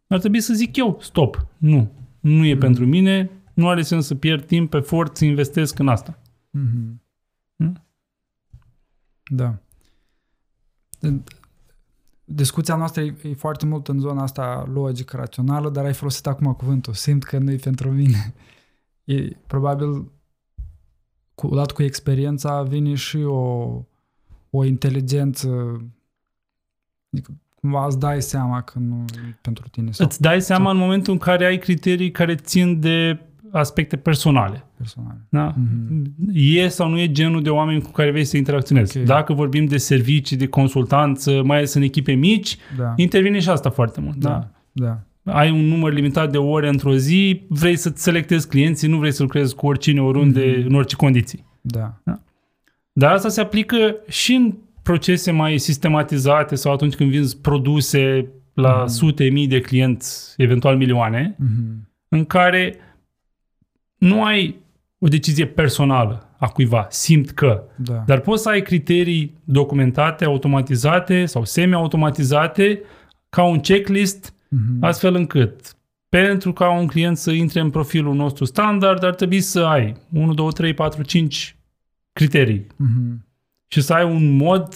ar trebui să zic eu, stop, nu, nu e Mm. pentru mine, nu are sens să pierd timp, efort, să investesc în asta. Mhm. Mm? Da. În- Discuția noastră e, e foarte mult în zona asta logică, rațională, dar ai folosit acum cuvântul. Simt că nu e pentru mine. E, probabil, cu, odată cu experiența, vine și o, o inteligență, adică cumva îți dai seama că nu e pentru tine. Sau Îți dai seama în momentul în care ai criterii care țin de aspecte personale. personal. Da? Mhm. E sau nu e genul de oameni cu care vrei să interacționezi. Ok. Dacă vorbim de servicii, de consultanță, mai ales în echipe mici, Da. intervine și asta foarte mult. Da? Da. Da. Ai un număr limitat de ore într-o zi, vrei să-ți selectezi clienții, nu vrei să lucrezi cu oricine, oriunde, Mhm. în orice condiții. Da. Dar asta se aplică și în procese mai sistematizate sau atunci când vinzi produse la Mhm. sute mii de clienți, eventual milioane, Mhm. în care nu ai o decizie personală a cuiva, simt că, Da. dar poți să ai criterii documentate, automatizate sau semi-automatizate ca un checklist, Mhm. astfel încât pentru ca un client să intre în profilul nostru standard, ar trebui să ai 1, 2, 3, 4, 5 criterii Mhm. Și să ai un mod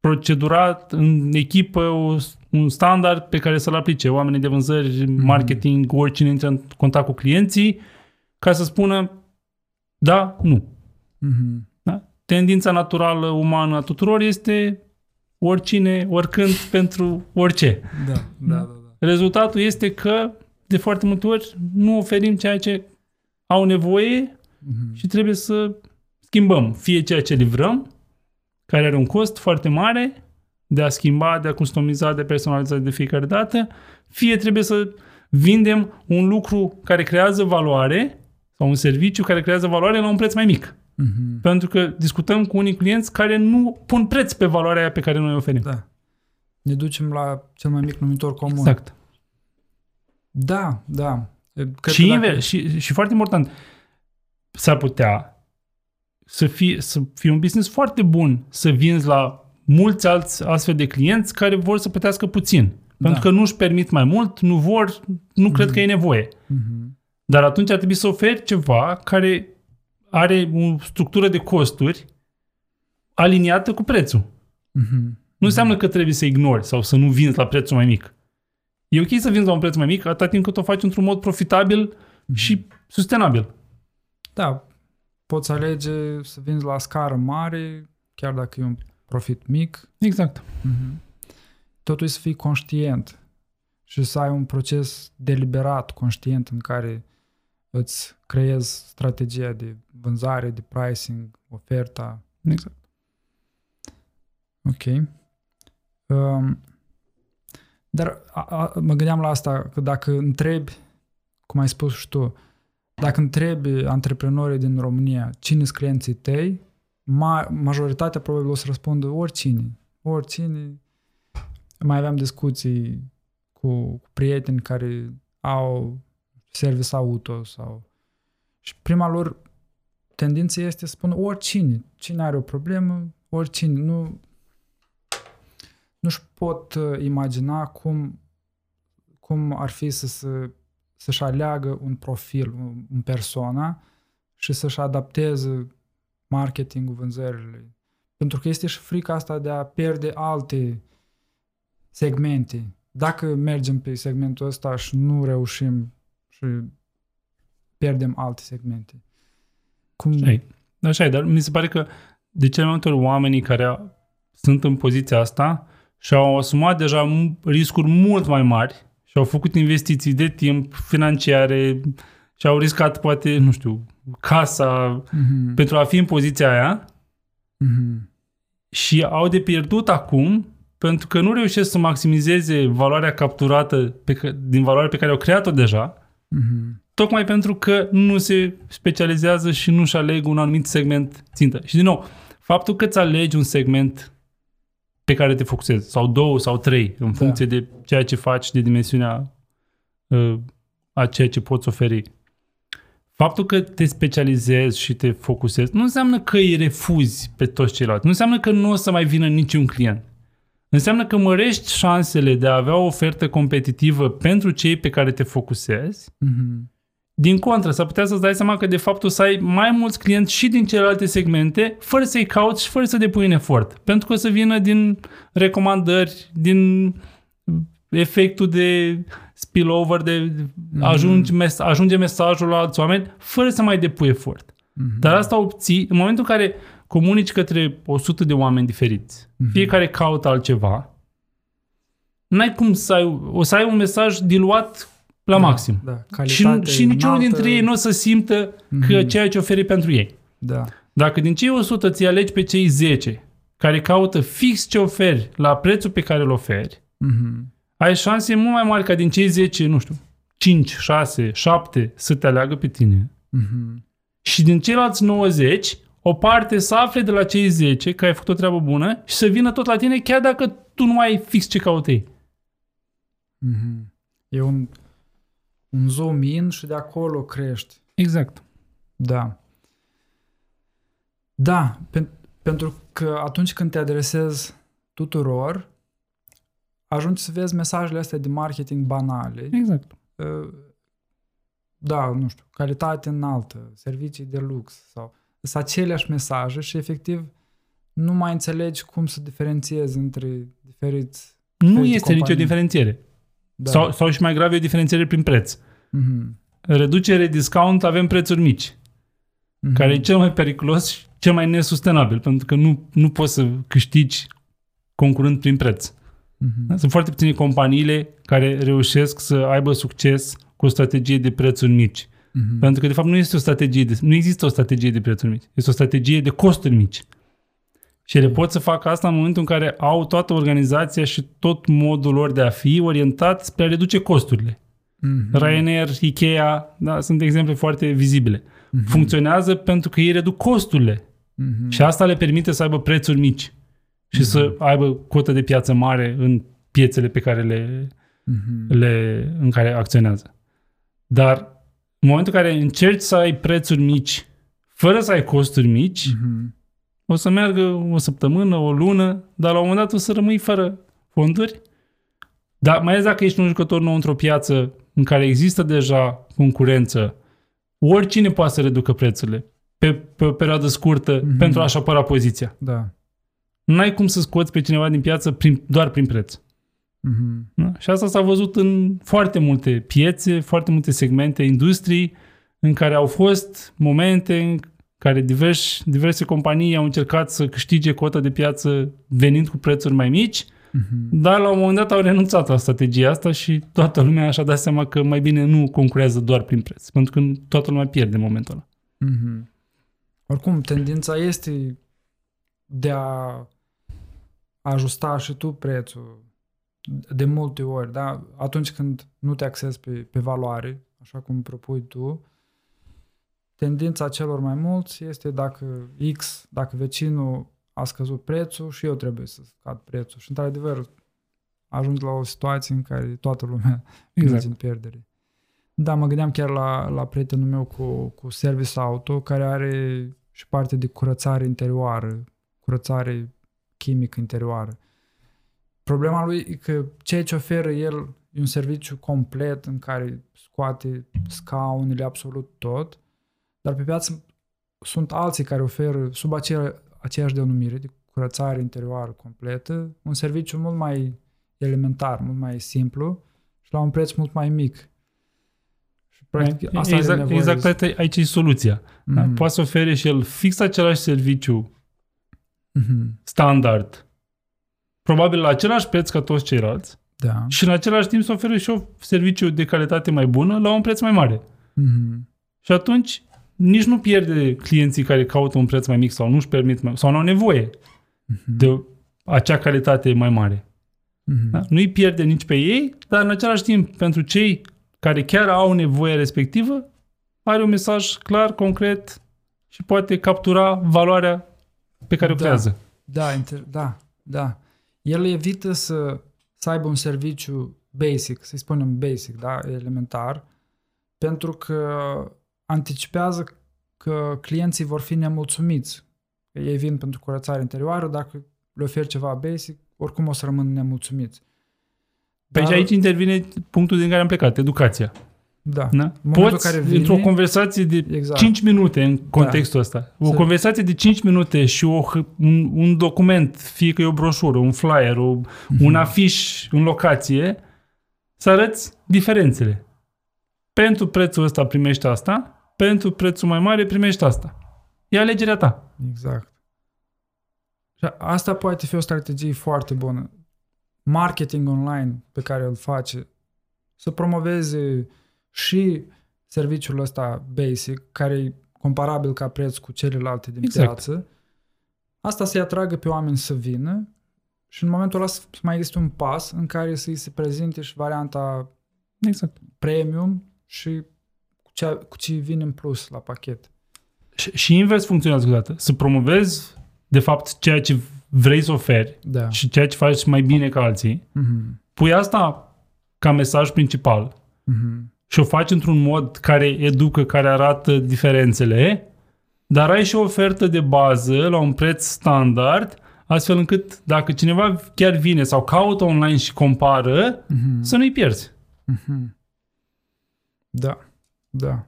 procedurat în echipă, o, un standard pe care să-l aplice oamenii de vânzări, marketing, oricine intră în contact cu clienții, ca să spună da, nu. Mhm. Da? Tendința naturală umană a tuturor este oricine, oricând, pentru orice. Da. Da. Da. da. Rezultatul este că, de foarte multe ori, nu oferim ceea ce au nevoie Mhm. și trebuie să schimbăm fie ceea ce livrăm, care are un cost foarte mare de a schimba, de a customiza, de a personaliza de fiecare dată, fie trebuie să vindem un lucru care creează valoare sau un serviciu care creează valoare la un preț mai mic. Mhm. Pentru că discutăm cu unii clienți care nu pun preț pe valoarea aia pe care noi o oferim. Da. Ne ducem la cel mai mic numitor comun. Exact. Da, da. Cred și, că inver, și, și foarte important, s-ar putea să fie, să fie un business foarte bun să vinzi la mulți alți astfel de clienți care vor să plătească puțin. Pentru că nu își permit mai mult, nu vor, nu cred că e nevoie. Mhm. Dar atunci ar trebui să oferi ceva care are o structură de costuri aliniată cu prețul. Mhm. Nu înseamnă că trebuie să ignori sau să nu vinzi la prețul mai mic. E ok să vinzi la un preț mai mic atâta timp cât o faci într-un mod profitabil și sustenabil. Da, poți alege să vinzi la scară mare, chiar dacă e un profit mic. Exact. Mhm. Totul e să fii conștient și să ai un proces deliberat, conștient, în care îți creezi strategia de vânzare, de pricing, oferta. Exact. Ok. Um, dar a, a, mă gândeam la asta, că dacă întrebi, cum ai spus și tu, dacă întrebi antreprenorii din România cine sunt clienții tăi, ma, majoritatea probabil o să răspundă oricine. Oricine. Mai aveam discuții cu, cu prieteni care au service auto sau... Și prima lor tendință este să spună oricine. Cine are o problemă, oricine. Nu, nu-și pot uh, imagina cum, cum ar fi să se, să-și aleagă un profil, un, un persona și să-și adapteze marketingul, vânzările. Pentru că este și frica asta de a pierde alte segmente. Dacă mergem pe segmentul ăsta și nu reușim și pierdem alte segmente. Cum... Așa e. Așa e, dar mi se pare că de cele mai multe ori oamenii care a- sunt în poziția asta și-au asumat deja m- riscuri mult mai mari și au făcut investiții de timp financiare și au riscat poate, nu știu, casa Mhm. pentru a fi în poziția aia Mhm. și au de pierdut acum pentru că nu reușesc să maximizeze valoarea capturată pe, că- din valoarea pe care au creat-o deja, Mhm. tocmai pentru că nu se specializează și nu-și aleg un anumit segment țintă. Și din nou, faptul că îți alegi un segment pe care te focusezi, sau două sau trei, în funcție de ceea ce faci, de dimensiunea uh, a ceea ce poți oferi. Faptul că te specializezi și te focusezi nu înseamnă că îi refuzi pe toți ceilalți. Nu înseamnă că nu o să mai vină niciun client. Înseamnă că mărești șansele de a avea o ofertă competitivă pentru cei pe care te focusezi Mhm. Din contră, s-ar putea să-ți dai seama că de fapt o să ai mai mulți clienți și din celelalte segmente, fără să-i cauți și fără să depui un efort. Pentru că o să vină din recomandări, din efectul de spillover, de ajunge, mes- ajunge mesajul la alți oameni, fără să mai depui efort. Mhm. Dar asta obții în momentul în care comunici către 100 de oameni diferiți, Mhm. fiecare caută altceva, n-ai cum să ai, o să ai un mesaj diluat la da, maxim. Da, Și, și niciunul dintre ei nu o să simtă mm-hmm. că Mhm. ceea ce oferi pentru ei. Da. Dacă din cei 100 ți alegi pe cei 10 care caută fix ce oferi la prețul pe care îl oferi, Mhm. ai șanse mult mai mari ca din cei 10, nu știu, 5, 6, 7 să te aleagă pe tine. Mhm. Și din ceilalți 90, o parte să afle de la cei 10 că ai făcut o treabă bună și să vină tot la tine chiar dacă tu nu mai ai fix ce caută ei. Mhm. E un, un zoom in și de acolo crești. Exact. Da. Da, pen, pentru că atunci când te adresezi tuturor, ajungi să vezi mesajele astea de marketing banale. Exact. Uh, Da, nu știu, calitate înaltă, servicii de lux sau sunt aceleași mesaje și efectiv nu mai înțelegi cum să diferențiezi între diferiți Nu Diferite este nicio companii. diferențiere. Da. Sau, sau și mai grav e o diferențiere prin preț. Mhm. Reducere, discount, avem prețuri mici. Mhm. care e cel mai periculos și cel mai nesustenabil, pentru că nu, nu poți să câștigi concurând prin preț. Mhm. Sunt foarte puține companiile care reușesc să aibă succes cu o strategie de prețuri mici. Mhm. Pentru că, de fapt, nu este o strategie de, nu există o strategie de prețuri mici. Este o strategie de costuri mici. Și ele pot să facă asta în momentul în care au toată organizația și tot modul lor de a fi orientat spre a reduce costurile. Mhm. Ryanair, Ikea, da, sunt exemple foarte vizibile. Mhm. Funcționează pentru că ei reduc costurile. Mhm. Și asta le permite să aibă prețuri mici și să aibă cotă de piață mare în piețele pe care le, Mhm. le, în care acționează. Dar în momentul în care încerci să ai prețuri mici fără să ai costuri mici, Mhm. O să meargă o săptămână, o lună, dar la un moment dat o să rămâi fără fonduri. Dar mai ales dacă ești un jucător nou într-o piață în care există deja concurență, oricine poate să reducă prețurile pe, pe o perioadă scurtă Mhm. pentru a-și apăra poziția. Da. N-ai cum să scoți pe cineva din piață prin, doar prin preț. Mhm. Da? Și asta s-a văzut în foarte multe piețe, foarte multe segmente, industrii, în care au fost momente în care diversi, diverse companii au încercat să câștige cota de piață venind cu prețuri mai mici, Mhm. dar la un moment dat au renunțat la strategia asta și toată lumea și-a dat seama că mai bine nu concurează doar prin preț, pentru că toată lumea pierde în momentul ăla. Mhm. Oricum, tendința este de a ajusta și tu prețul de multe ori, da? Atunci când nu te axezi pe, pe valoare, așa cum propui tu, tendința celor mai mulți este dacă X, dacă vecinul a scăzut prețul și eu trebuie să scad prețul. Și într-adevăr ajungi la o situație în care toată lumea Exact. merge în pierdere. Da, mă gândeam chiar la, la prietenul meu cu, cu service auto, care are și parte de curățare interioară, curățare chimică interioară. Problema lui e că ceea ce oferă el e un serviciu complet în care scoate scaunele, absolut tot, dar pe piață sunt alții care oferă sub acea, aceeași denumire de curățare interioară completă, un serviciu mult mai elementar, mult mai simplu și la un preț mult mai mic. Și practic asta are exact, nevoie exact de- aici- aici e soluția. Da? Mhm. Poate să ofere și el fix același serviciu Mhm. standard, probabil la același preț ca toți ceilalți, Da. și în același timp să ofere și o serviciu de calitate mai bună la un preț mai mare. Mhm. Și atunci nici nu pierde clienții care caută un preț mai mic sau nu-și permit mai, sau nu au nevoie Mhm. de o- acea calitate mai mare. Mhm. Da? Nu îi pierde nici pe ei, dar în același timp pentru cei care chiar au nevoie respectivă, are un mesaj clar, concret și poate captura valoarea pe care o Da. creează. Da, inter- da, da. El evită să, să aibă un serviciu basic, să-i spunem basic, da, elementar, pentru că anticipează că clienții vor fi nemulțumiți. Că Ei vin pentru curățare interioară, dacă le oferi ceva basic, oricum o să rămân nemulțumiți. Pe Dar- aici intervine punctul din care am plecat, educația. Da. Da? momentul Poți, care vine- într-o conversație de Exact. 5 minute în contextul ăsta, o Să- conversație de 5 minute și o, h- un, un document, fie că e o broșură, un flyer, o, Mhm. un afiș în locație, să arăți diferențele. Pentru prețul ăsta primești asta, pentru prețul mai mare primești asta. E alegerea ta. Exact. Și asta poate fi o strategie foarte bună. marketing online pe care îl face, să promoveze și serviciul ăsta basic, care e comparabil ca preț cu celelalte din Exact. piață, asta să-i atragă pe oameni să vină și în momentul ăla să mai existe un pas în care să-i se prezinte și varianta Exact. premium și cu ce, cu ce vine în plus la pachet. Și, și invers funcționează câteodată. Să promovezi, de fapt, ceea ce vrei să oferi Da. și ceea ce faci mai bine ca alții. Mhm. Pui asta ca mesaj principal Mhm. și o faci într-un mod care educă, care arată diferențele, dar ai și o ofertă de bază la un preț standard, astfel încât dacă cineva chiar vine sau caută online și compară, Mhm. să nu-i pierzi. Mhm. Da, da.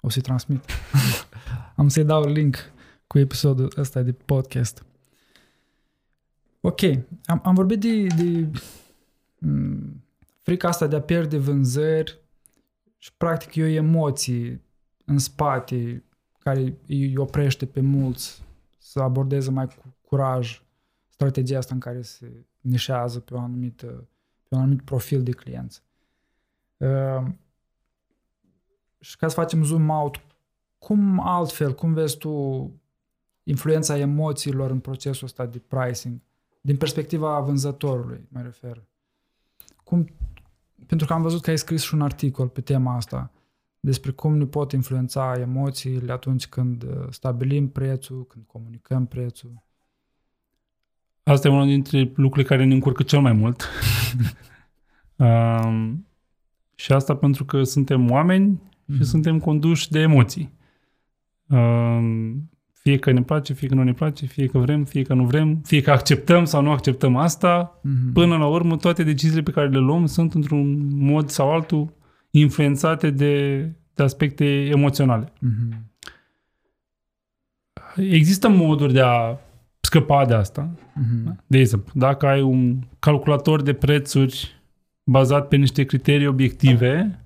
O să-i transmit. Am să-i dau link cu episodul ăsta de podcast. Ok, am, am vorbit de, de m, frica asta de a pierde vânzări și practic e o emoție în spate care îi oprește pe mulți să abordeze mai cu curaj strategia asta în care se nișează pe o anumită pe un anumit profil de clienți. Uh, și ca să facem zoom out, cum altfel, cum vezi tu influența emoțiilor în procesul ăsta de pricing, din perspectiva vânzătorului, mă refer. Cum, pentru că am văzut că ai scris și un articol pe tema asta, despre cum ne pot influența emoțiile atunci când uh, stabilim prețul, când comunicăm prețul. Asta e unul dintre lucrurile care ne încurcă cel mai mult. um, și asta pentru că suntem oameni și Mhm. suntem conduși de emoții. Um, fie că ne place, fie că nu ne place, fie că vrem, fie că nu vrem, fie că acceptăm sau nu acceptăm asta, Mhm. până la urmă toate deciziile pe care le luăm sunt într-un mod sau altul influențate de, de aspecte emoționale. Mhm. Există moduri de a scăpa de asta. Mhm. De exemplu, dacă ai un calculator de prețuri bazat pe niște criterii obiective,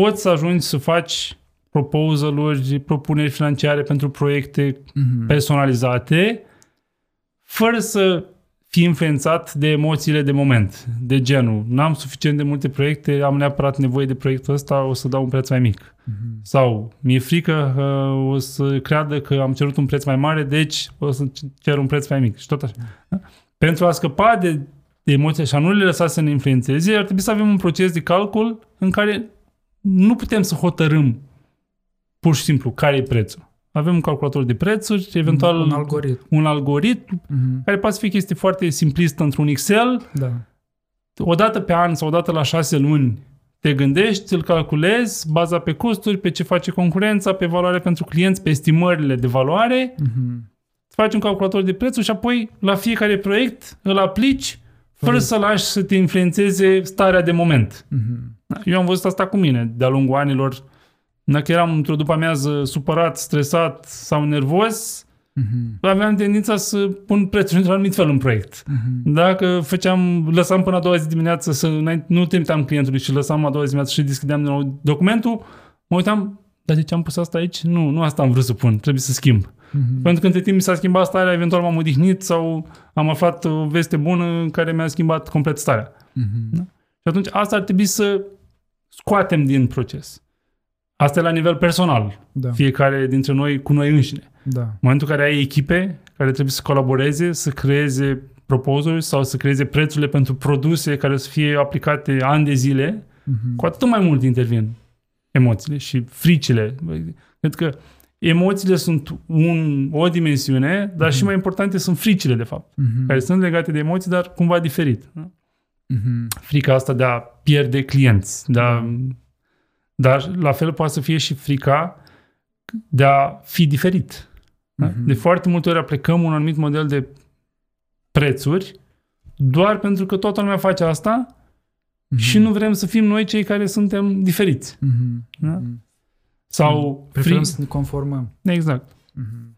poți să ajungi să faci proposal-uri, propuneri financiare pentru proiecte Mhm. personalizate, fără să fii influențat de emoțiile de moment, de genul, n-am suficient de multe proiecte, am neapărat nevoie de proiectul ăsta, o să dau un preț mai mic. Mhm. Sau mi-e frică că o să creadă că am cerut un preț mai mare, deci o să cer un preț mai mic. Și tot așa. Da? Pentru a scăpa de, de emoții și a nu le lăsa să ne influențeze, ar trebui să avem un proces de calcul în care nu putem să hotărâm pur și simplu care e prețul. Avem un calculator de prețuri, eventual un algoritm. un algoritm Mhm. care poate să fie chestie foarte simplistă într-un Excel, Da. o dată pe an sau o dată la șase luni te gândești, îl calculezi, baza pe costuri, pe ce face concurența, pe valoare pentru clienți, pe estimările de valoare, Mhm. faci un calculator de prețuri și apoi la fiecare proiect îl aplici fără Fără- să lași să te influențeze starea de moment. Mhm. Eu am văzut asta cu mine de-a lungul anilor. Dacă eram într-o după amiază supărat, stresat sau nervos, Mhm. aveam tendința să pun prețuri într-un anumit fel în proiect. Mhm. Dacă făceam, lăsam până a doua zi dimineață să înainte- nu trimiteam clientului și lăsam a doua zi dimineață și deschideam din nou documentul, mă uitam, dar de ce am pus asta aici? Nu, nu asta am vrut să pun, trebuie să schimb. Mhm. Pentru că între timp mi s-a schimbat starea, eventual m-am odihnit sau am aflat o veste bună în care mi-a schimbat complet starea. Mhm. Și atunci asta ar trebui să scoatem din proces. Asta e la nivel personal, Da. fiecare dintre noi cu noi înșine. Da. În momentul în care ai echipe care trebuie să colaboreze, să creeze proposuri sau să creeze prețurile pentru produse care să fie aplicate ani de zile, Mhm. cu atât mai mult intervin emoțiile și fricile. Cred că emoțiile sunt un, o dimensiune, dar și mai importante sunt fricile, de fapt, Mhm. care sunt legate de emoții, dar cumva diferit. da? Mhm. Frica asta de a pierde clienți, de a, dar la fel poate să fie și frica de a fi diferit. Da? Mhm. De foarte multe ori aplicăm un anumit model de prețuri doar pentru că toată lumea face asta Mhm. și nu vrem să fim noi cei care suntem diferiți. Mhm. Da? Mhm. Sau Preferăm fri- să ne conformăm. Exact. Mhm.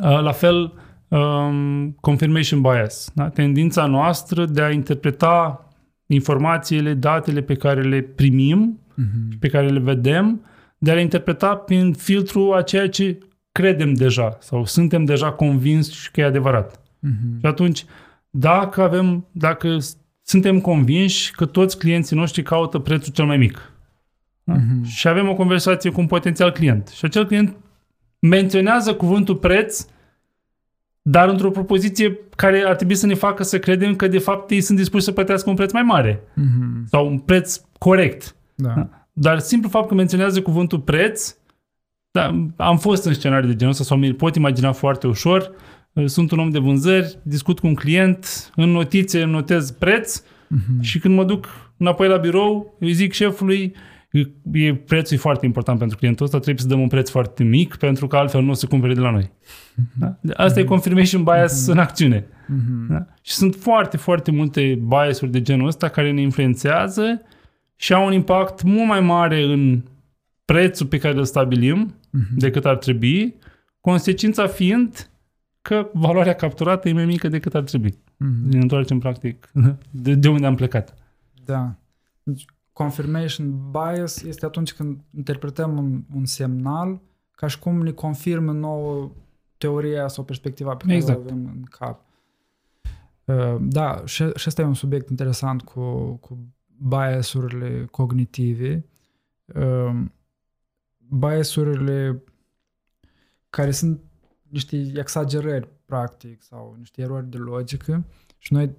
Uh, La fel, um, confirmation bias. Da? Tendința noastră de a interpreta informațiile, datele pe care le primim, Mhm. pe care le vedem, de a le interpreta prin filtru a ceea ce credem deja sau suntem deja convinși că e adevărat. Mhm. Și atunci, dacă avem, dacă s- suntem convinși că toți clienții noștri caută prețul cel mai mic da? Mhm. și avem o conversație cu un potențial client și acel client menționează cuvântul preț, dar într-o propoziție care ar trebui să ne facă să credem că de fapt ei sunt dispuși să plătească un preț mai mare Mhm. sau un preț corect. Da. Da. Dar simplu fapt că menționează cuvântul preț, da, am fost în scenarii de genul ăsta sau mi pot imagina foarte ușor. Sunt un om de vânzări, discut cu un client, în notițe îmi notez preț Mhm. și când mă duc înapoi la birou, îi zic șefului, e, prețul e foarte important pentru clientul ăsta, trebuie să dăm un preț foarte mic pentru că altfel nu o să cumpere de la noi. Da? Asta e confirmation bias în acțiune. Mhm. Da? Și sunt foarte, foarte multe biasuri de genul ăsta care ne influențează și au un impact mult mai mare în prețul pe care îl stabilim Mhm. decât ar trebui, consecința fiind că valoarea capturată e mai mică decât ar trebui. Mhm. Ne întoarcem practic de, de unde am plecat. Da. Deci, confirmation bias este atunci când interpretăm un, un semnal ca și cum ne confirmă nouă teoria sau perspectiva pe care Exact. o avem în cap. Uh, Da, și, și ăsta e un subiect interesant cu, cu biasurile cognitive. Uh, Biasurile care sunt niște exagerări, practic, sau niște erori de logică. Și noi,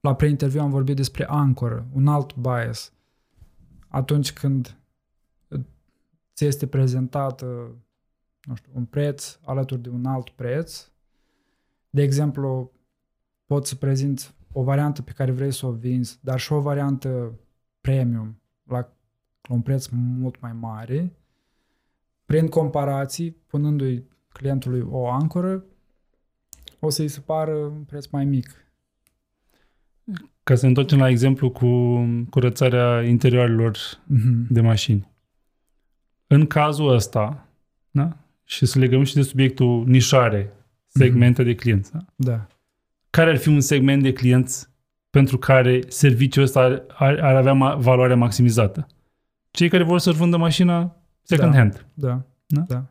la preinterviu, am vorbit despre ancoră, un alt bias. Atunci când ți este prezentat, nu știu, un preț alături de un alt preț, de exemplu, poți să prezinți o variantă pe care vrei să o vinzi, dar și o variantă premium la, la un preț mult mai mare, prin comparații, punându-i clientului o ancoră, o să-i se pară un preț mai mic. Ca să ne întoarcem la exemplu cu curățarea interioarelor Mhm. de mașini. În cazul ăsta, da? și să legăm și de subiectul nișare, segmente de clienți. Da? Da. Care ar fi un segment de clienți pentru care serviciul ăsta ar, ar, ar avea ma- valoarea maximizată? Cei care vor să-și vândă mașina second Da. hand. Da. Da? Da.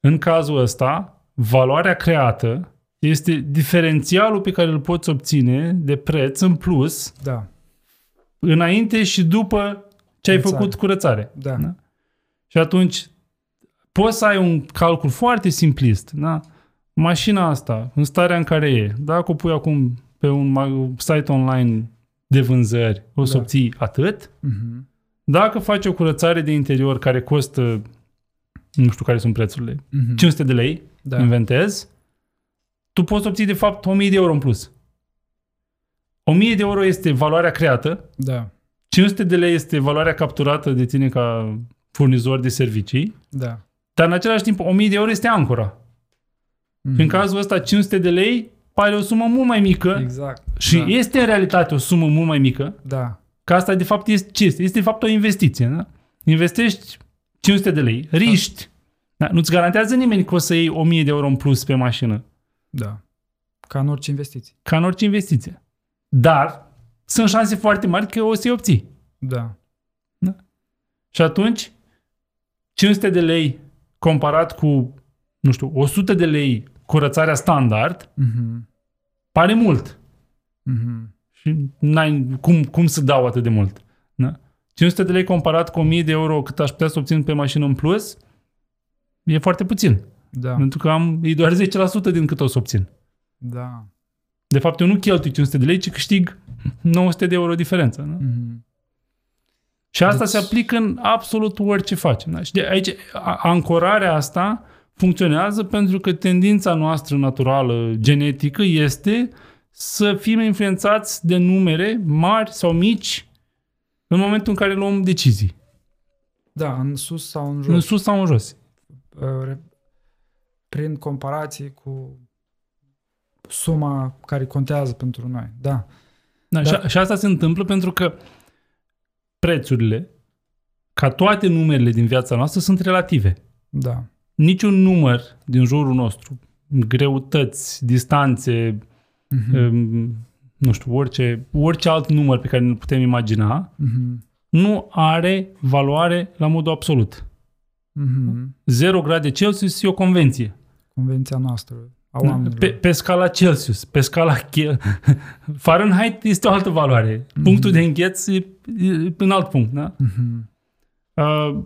În cazul ăsta, valoarea creată este diferențialul pe care îl poți obține de preț în plus Da. înainte și după ce ai Curățare. făcut curățare. Da. Da? Și atunci poți să ai un calcul foarte simplist. Da? Mașina asta, în starea în care e, dacă o pui acum pe un ma- site online de vânzări, o să Da. obții atât. Mhm. Dacă faci o curățare de interior care costă, nu știu care sunt prețurile, Mhm. 500 de lei, Da. da. Inventezi, tu poți obții de fapt 1000 de euro în plus. 1000 de euro este valoarea creată, Da. 500 de lei este valoarea capturată de tine ca furnizor de servicii, Da. dar în același timp 1000 de euro este ancora. Mhm. Și în cazul ăsta 500 de lei pare o sumă mult mai mică Exact. și da. este în realitate o sumă mult mai mică, Da. că asta de fapt este ce este? Este de fapt o investiție. Da? Investești 500 de lei, riști. Da? Nu-ți garantează nimeni că o să iei 1000 de euro în plus pe mașină. Da. Ca în orice investiție. ca în orice investiție. Dar sunt șanse foarte mari că o să-i obții. Da. Și atunci, 500 de lei comparat cu, nu știu, 100 de lei curățarea standard, Mhm. pare mult. Mhm. Și n-ai, cum, cum să dau atât de mult? Da? 500 de lei comparat cu 1000 de euro cât aș putea să obțin pe mașină în plus, e foarte puțin. Da. Pentru că am, e doar 10% din cât o să obțin. Da. De fapt, eu nu cheltui 500 de lei, ci câștig 900 de euro diferență. Da? Mhm. Și asta Deci- se aplică în absolut orice facem. Da? Și de aici, a- ancorarea asta funcționează pentru că tendința noastră naturală, genetică, este să fim influențați de numere mari sau mici în momentul în care luăm decizii. Da, în sus sau în În jos. sus sau în jos. Uh, re- Prin comparație cu suma care contează pentru noi. Da. Da, Da. Și, și asta se întâmplă pentru că prețurile, ca toate numerele din viața noastră, sunt relative. Da. Niciun număr din jurul nostru, greutăți, distanțe, Mhm. um, nu știu, orice, orice alt număr pe care ne putem imagina, Mhm. nu are valoare la modul absolut. Mhm. 0 grade Celsius e o convenție. Convenția noastră. a oamenilor. Pe, pe scala Celsius, pe scala Ke- Fahrenheit este o altă valoare. Mhm. Punctul de îngheț e, e în alt punct. Da? Mhm. Uh,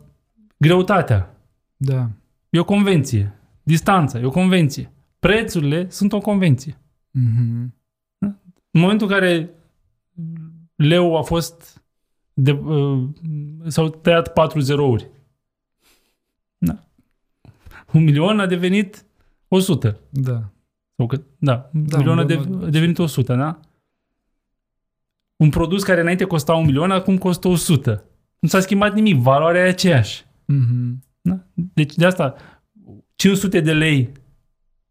greutatea Da. e o convenție. Distanța e o convenție. Prețurile sunt o convenție. Mhm. În momentul în care leu a fost de, uh, s-au tăiat patru zerouri. Da. Un milion a devenit 100. Da. Sau că, da, un Da, milion a, un de, milion. a devenit 100, da? Un produs care înainte costa un milion, acum costă 100. Nu s-a schimbat nimic, valoarea e aceeași. Mhm. Da? Deci de asta 500 de lei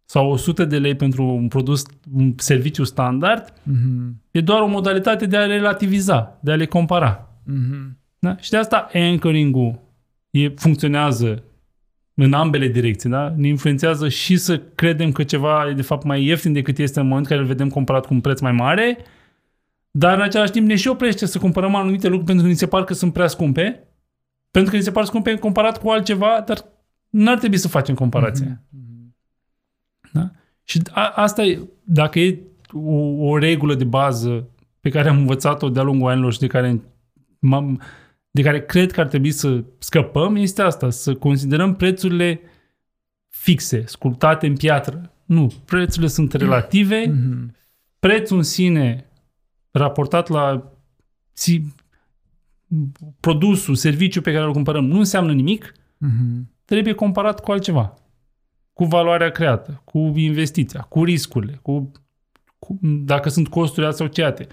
sau 100 de lei pentru un produs, un serviciu standard, Mhm. e doar o modalitate de a le relativiza, de a le compara. Mhm. Da? Și de asta anchoring-ul e, funcționează în ambele direcții. Da? Ne influențează și să credem că ceva e de fapt mai ieftin decât este în momentul în care îl vedem comparat cu un preț mai mare, dar în același timp ne și oprește să cumpărăm anumite lucruri pentru că ni se par că sunt prea scumpe, pentru că ni se par scumpe comparat cu altceva, dar n-ar trebui să facem comparație. Mhm. Da? Și a, asta e, dacă e o, o regulă de bază pe care am învățat-o de-a lungul anilor și de care, m-am, de care cred că ar trebui să scăpăm, este asta, să considerăm prețurile fixe, sculptate în piatră. Nu, prețurile sunt relative, Mhm. prețul în sine raportat la si, produsul, serviciul pe care îl cumpărăm nu înseamnă nimic, Mhm. trebuie comparat cu altceva. Cu valoarea creată, cu investiția, cu riscurile, cu, cu dacă sunt costuri asociate.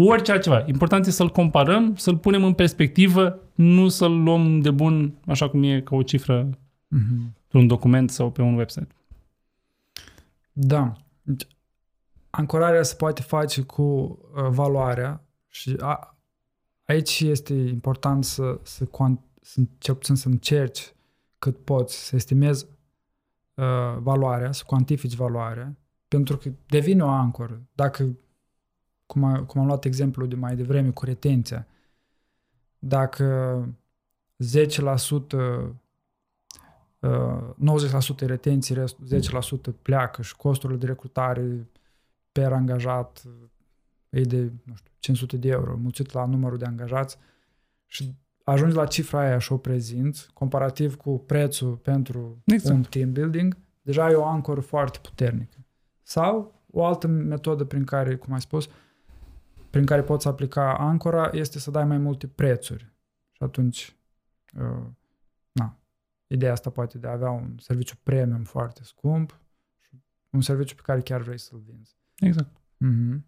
Orice altceva. Important e să-l comparăm, să-l punem în perspectivă, nu să-l luăm de bun așa cum e ca o cifră Mhm. într-un document sau pe un website. Da. Deci, ancorarea se poate face cu uh, valoarea și a, aici este important să, să, cuant, să, cel puțin să încerci cât poți să estimezi uh, valoarea, să cuantifici valoarea, pentru că devine o ancoră. Dacă, cum, a, cum am luat exemplul de mai devreme cu retenția, dacă 10% uh, 90% retenții, restul 10% pleacă și costurile de recrutare per angajat e de, nu știu, 500 de euro, mulțit la numărul de angajați și ajungi la cifra aia și o prezinți, comparativ cu prețul pentru Exact. un team building, deja e o ancoră foarte puternică. Sau o altă metodă prin care, cum ai spus, prin care poți aplica ancora este să dai mai multe prețuri. Și atunci, uh, na, ideea asta poate de a avea un serviciu premium foarte scump și un serviciu pe care chiar vrei să-l vinzi. Exact. Mm-hmm.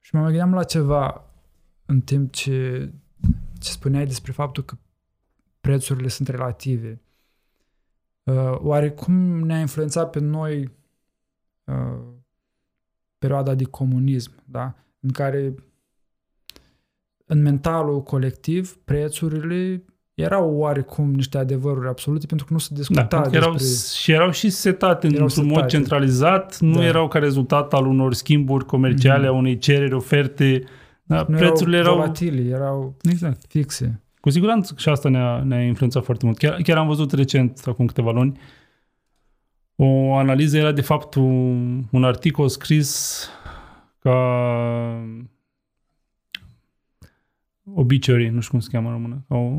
Și mă mai gândeam la ceva în timp ce, ce spuneai despre faptul că prețurile sunt relative. Uh, oare cum ne-a influențat pe noi uh, perioada de comunism, da? În care în mentalul colectiv prețurile erau oarecum niște adevăruri absolute pentru că nu se discuta Da, erau, despre... și erau și setate Erau într-un mod setate. centralizat, nu Da. erau ca rezultat al unor schimburi comerciale, Mhm. a unei cereri, oferte. Da, Nu prețurile erau erau... volatili, erau Exact. fixe. Cu siguranță și asta ne-a, ne-a influențat foarte mult. Chiar, chiar am văzut recent, acum câteva luni, o analiză era de fapt un, un articol scris ca obituary, nu știu cum se cheamă în română, ca o,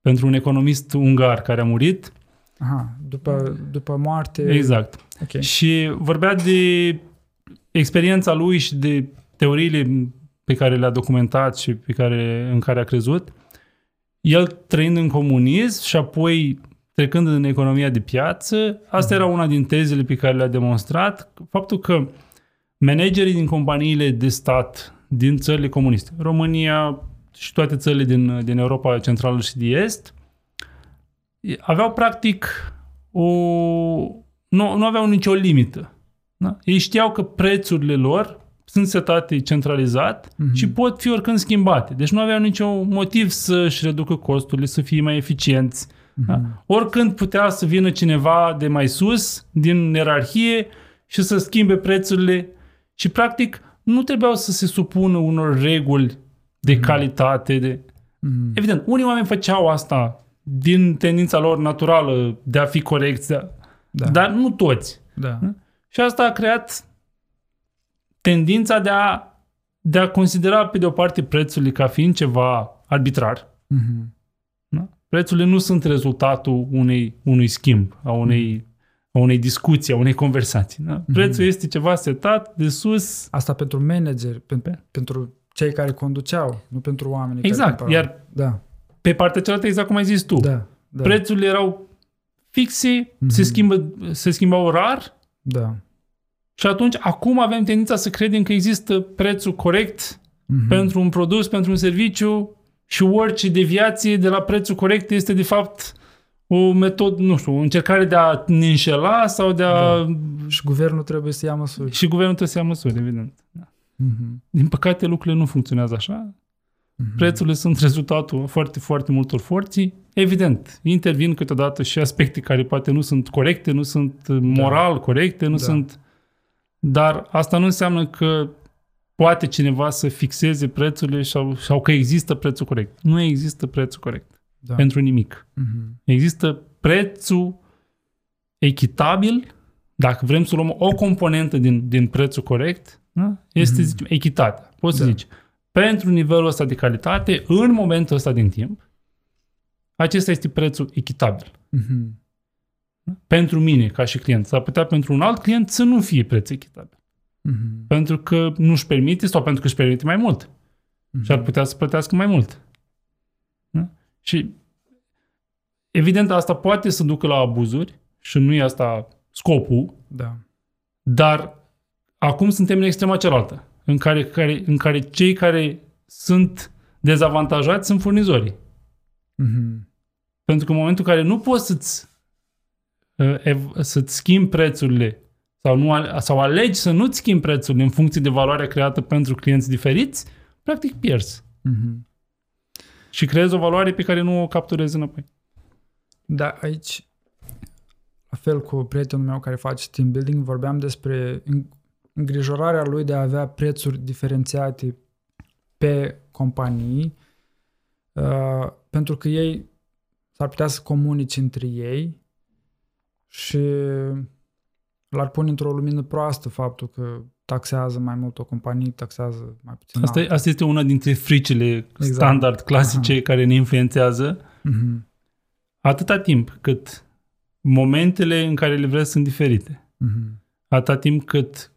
pentru un economist ungar care a murit. Aha, după, după moarte... Exact. Ok. Și vorbea de experiența lui și de teoriile pe care le-a documentat și pe care, în care a crezut. El trăind în comunism și apoi trecând în economia de piață, asta era una din tezele pe care le-a demonstrat, faptul că managerii din companiile de stat din țările comuniste, România și toate țările din, din Europa Centrală și de Est, aveau practic o... Nu, nu aveau nicio limită. Da? Ei știau că prețurile lor sunt setate centralizat Mhm. și pot fi oricând schimbate. Deci nu aveau niciun motiv să-și reducă costurile, să fie mai eficienți. Da? Mhm. Oricând putea să vină cineva de mai sus, din ierarhie, și să schimbe prețurile și practic nu trebuiau să se supună unor reguli de calitate. De... Mhm. Evident, unii oameni făceau asta din tendința lor naturală de a fi corecți, de a- Da. dar nu toți. da. Și asta a creat tendința de a, de a considera pe de o parte prețurile ca fiind ceva arbitrar. Mhm. Da? Prețurile nu sunt rezultatul unei, unui schimb, a unei, a unei discuții, a unei conversații. Da? Prețul este ceva setat de sus. Asta pentru manageri, pentru, pentru cei care conduceau, nu pentru oamenii Exact. care Iar Da, pe partea cealaltă, exact cum ai zis tu, da, da. prețurile erau fixe, Mhm. se, schimbă, se schimbau rar da. și atunci acum avem tendința să credem că există prețul corect Mhm. pentru un produs, pentru un serviciu și orice deviație de la prețul corect este de fapt o metodă, nu știu, o încercare de a ne înșela sau de a... Și guvernul trebuie să ia măsuri. Și guvernul trebuie să ia măsuri, evident. Da. Mhm. Din păcate, lucrurile nu funcționează așa. Mhm. Prețurile sunt rezultatul foarte, foarte multor forții. Evident, intervin câteodată și aspecte care poate nu sunt corecte, nu sunt moral corecte, nu Da. sunt... Dar asta nu înseamnă că poate cineva să fixeze prețurile sau, sau că există prețul corect. Nu există prețul corect Da. pentru nimic. Mhm. Există prețul echitabil, dacă vrem să luăm o componentă din, din prețul corect, da? este, Mhm. zicem, echitatea. Poți să Da. zici, pentru nivelul ăsta de calitate, în momentul ăsta din timp, acesta este prețul echitabil. Mhm. Pentru mine, ca și client. S-ar putea pentru un alt client să nu fie preț echitabil. Mhm. Pentru că nu-și permite sau pentru că își permite mai mult. Mhm. Și ar putea să plătească mai mult. Da? Și evident asta poate să ducă la abuzuri și nu e asta scopul, Da. dar acum suntem în extrema cealaltă, în care, care, în care cei care sunt dezavantajați sunt furnizorii. Mhm. Pentru că în momentul în care nu poți să-ți, uh, ev- să-ți schimbi prețurile sau, nu, ale- sau alegi să nu-ți schimbi prețurile în funcție de valoarea creată pentru clienți diferiți, practic pierzi. Mhm. Și creezi o valoare pe care nu o capturezi înapoi. Da, aici, la fel cu prietenul meu care face team building, vorbeam despre în- îngrijorarea lui de a avea prețuri diferențiate pe companii, uh, pentru că ei s-ar putea să comunice între ei și l-ar pune într-o lumină proastă faptul că taxează mai mult o companie, taxează mai puțin Asta, alta. asta este una dintre fricile standard, clasice, Aha. care ne influențează. Mhm, Atâta timp cât momentele în care le vrei sunt diferite, mhm, atâta timp cât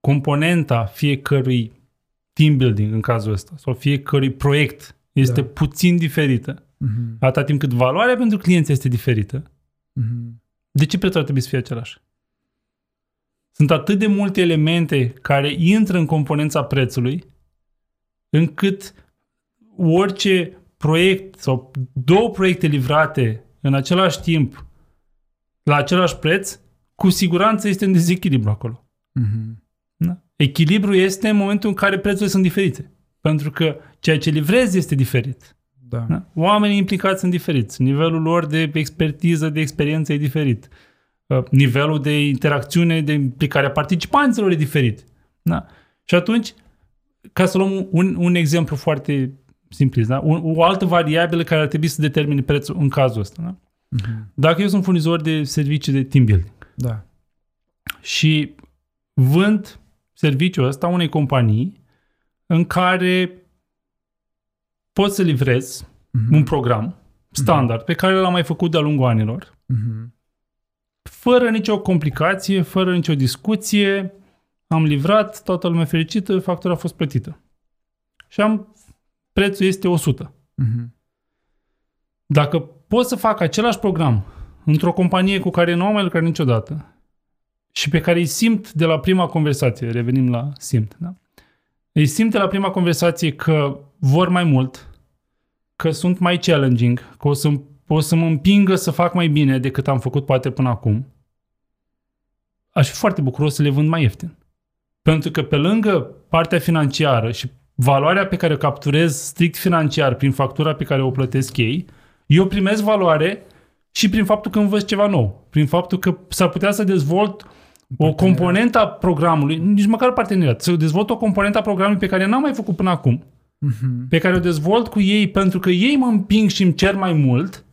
componenta fiecărui team building în cazul ăsta, sau fiecărui proiect este Da. puțin diferită, mhm, atâta timp cât valoarea pentru clienți este diferită, mhm. de ce prețul ar trebui să fie același? Sunt atât de multe elemente care intră în componența prețului, încât orice proiect sau două proiecte livrate în același timp la același preț, cu siguranță este un dezechilibru acolo. Mhm. Da? Echilibru este în momentul în care prețurile sunt diferite. Pentru că ceea ce livrezi este diferit. Da. Da? Oamenii implicați sunt diferiți. Nivelul lor de expertiză, de experiență e diferit. Uh, Nivelul de interacțiune, de implicare a participanților e diferit. Da? Și atunci, ca să luăm un, un exemplu foarte simplist, da? o, o altă variabilă care ar trebui să determine prețul în cazul ăsta. Da? Mhm. Dacă eu sunt furnizor de servicii de team building Da. și vând serviciul ăsta unei companii în care pot să livrez Mhm. un program standard pe care l-am mai făcut de-a lungul anilor, Mhm. Fără nicio complicație, fără nicio discuție, am livrat, toată lumea fericită, factura a fost plătită. Și am, prețul este 100. Mhm. Dacă pot să fac același program într-o companie cu care nu am mai lucrat niciodată și pe care îi simt de la prima conversație, revenim la simt, da? Îi simt de la prima conversație că vor mai mult, că sunt mai challenging, că o să, o să mă împingă să fac mai bine decât am făcut poate până acum, aș fi foarte bucuros să le vând mai ieftin. Pentru că pe lângă partea financiară și valoarea pe care o capturez strict financiar prin factura pe care o plătesc ei, eu primesc valoare și prin faptul că învăț ceva nou. Prin faptul că s-ar putea să dezvolt o componentă a programului, nici măcar parteneriat, să dezvolt o componentă a programului pe care n-am mai făcut până acum, Mhm. pe care o dezvolt cu ei pentru că ei mă împing și îmi cer mai mult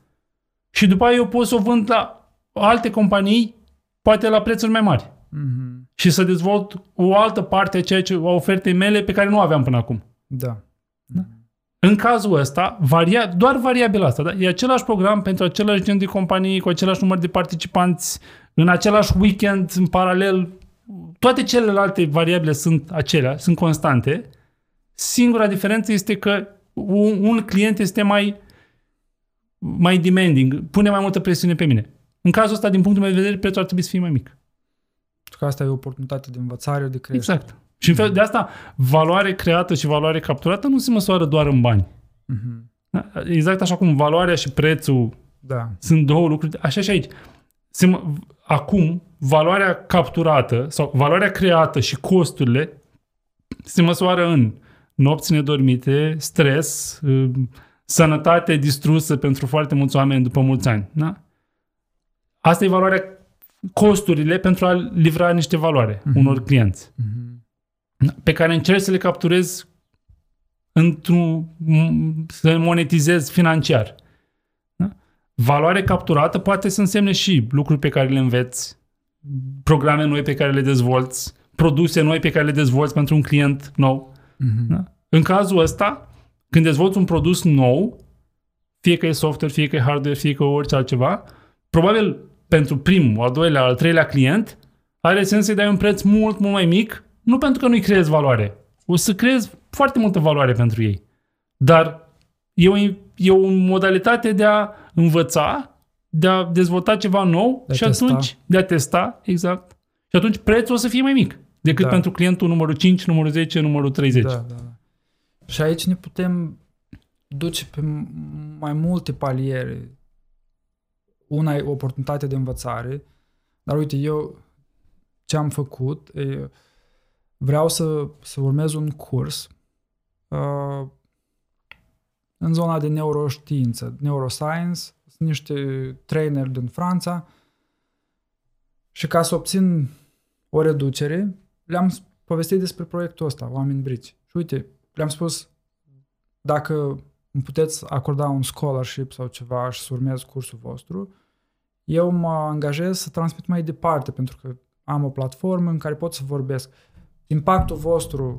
și după aia eu pot să o vând la alte companii poate la prețuri mai mari. Mhm. Și să dezvolt o altă parte a ceea ce a ofertei mele pe care nu aveam până acum. Da. În cazul ăsta, varia, doar variabila asta, da? e același program pentru același gen de companii, cu același număr de participanți, în același weekend, în paralel, toate celelalte variabile sunt acelea, sunt constante. Singura diferență este că un, un client este mai mai demanding, pune mai multă presiune pe mine. În cazul ăsta, din punctul meu de vedere, prețul ar trebui să fie mai mic. Pentru că asta e o oportunitate de învățare, de creștere. Exact. Și în fel de asta, valoare creată și valoare capturată nu se măsoară doar în bani. Mhm. Da? Exact așa cum valoarea și prețul Da. sunt două lucruri. Așa și aici. Se, mă- acum, valoarea capturată sau valoarea creată și costurile se măsoară în nopți nedormite, stres, uh, sănătate distrusă pentru foarte mulți oameni după mulți ani. Da? Asta e valoarea, costurile pentru a livra niște valoare Mhm. unor clienți Mhm. pe care încerci să le capturezi într-un, m- să le monetizezi financiar. Da? Valoare capturată poate să însemne și lucruri pe care le înveți, programe noi pe care le dezvolți, produse noi pe care le dezvolți pentru un client nou. Mhm. Da? În cazul ăsta, când dezvolți un produs nou, fie că e software, fie că e hardware, fie că e orice altceva, probabil pentru primul, al doilea, al treilea client, are sens să-i dai un preț mult, mult mai mic, nu pentru că nu-i creezi valoare. O să creezi foarte multă valoare pentru ei. Dar e o, e o modalitate de a învăța, de a dezvolta ceva nou De a și testa. atunci de a testa, exact. Și atunci prețul o să fie mai mic decât Da. pentru clientul numărul 5, numărul 10, numărul 30. Da, da, da. Și aici ne putem duce pe m- mai multe paliere. Una e oportunitatea de învățare, dar uite, eu ce am făcut, e, vreau să, să urmez un curs uh, în zona de neuroștiință, neuroscience, sunt niște traineri din Franța și ca să obțin o reducere, le-am povestit despre proiectul ăsta, Oameni Brici. Și uite, le-am spus, dacă îmi puteți acorda un scholarship sau ceva și să urmez cursul vostru, eu mă angajez să transmit mai departe, pentru că am o platformă în care pot să vorbesc. Impactul vostru,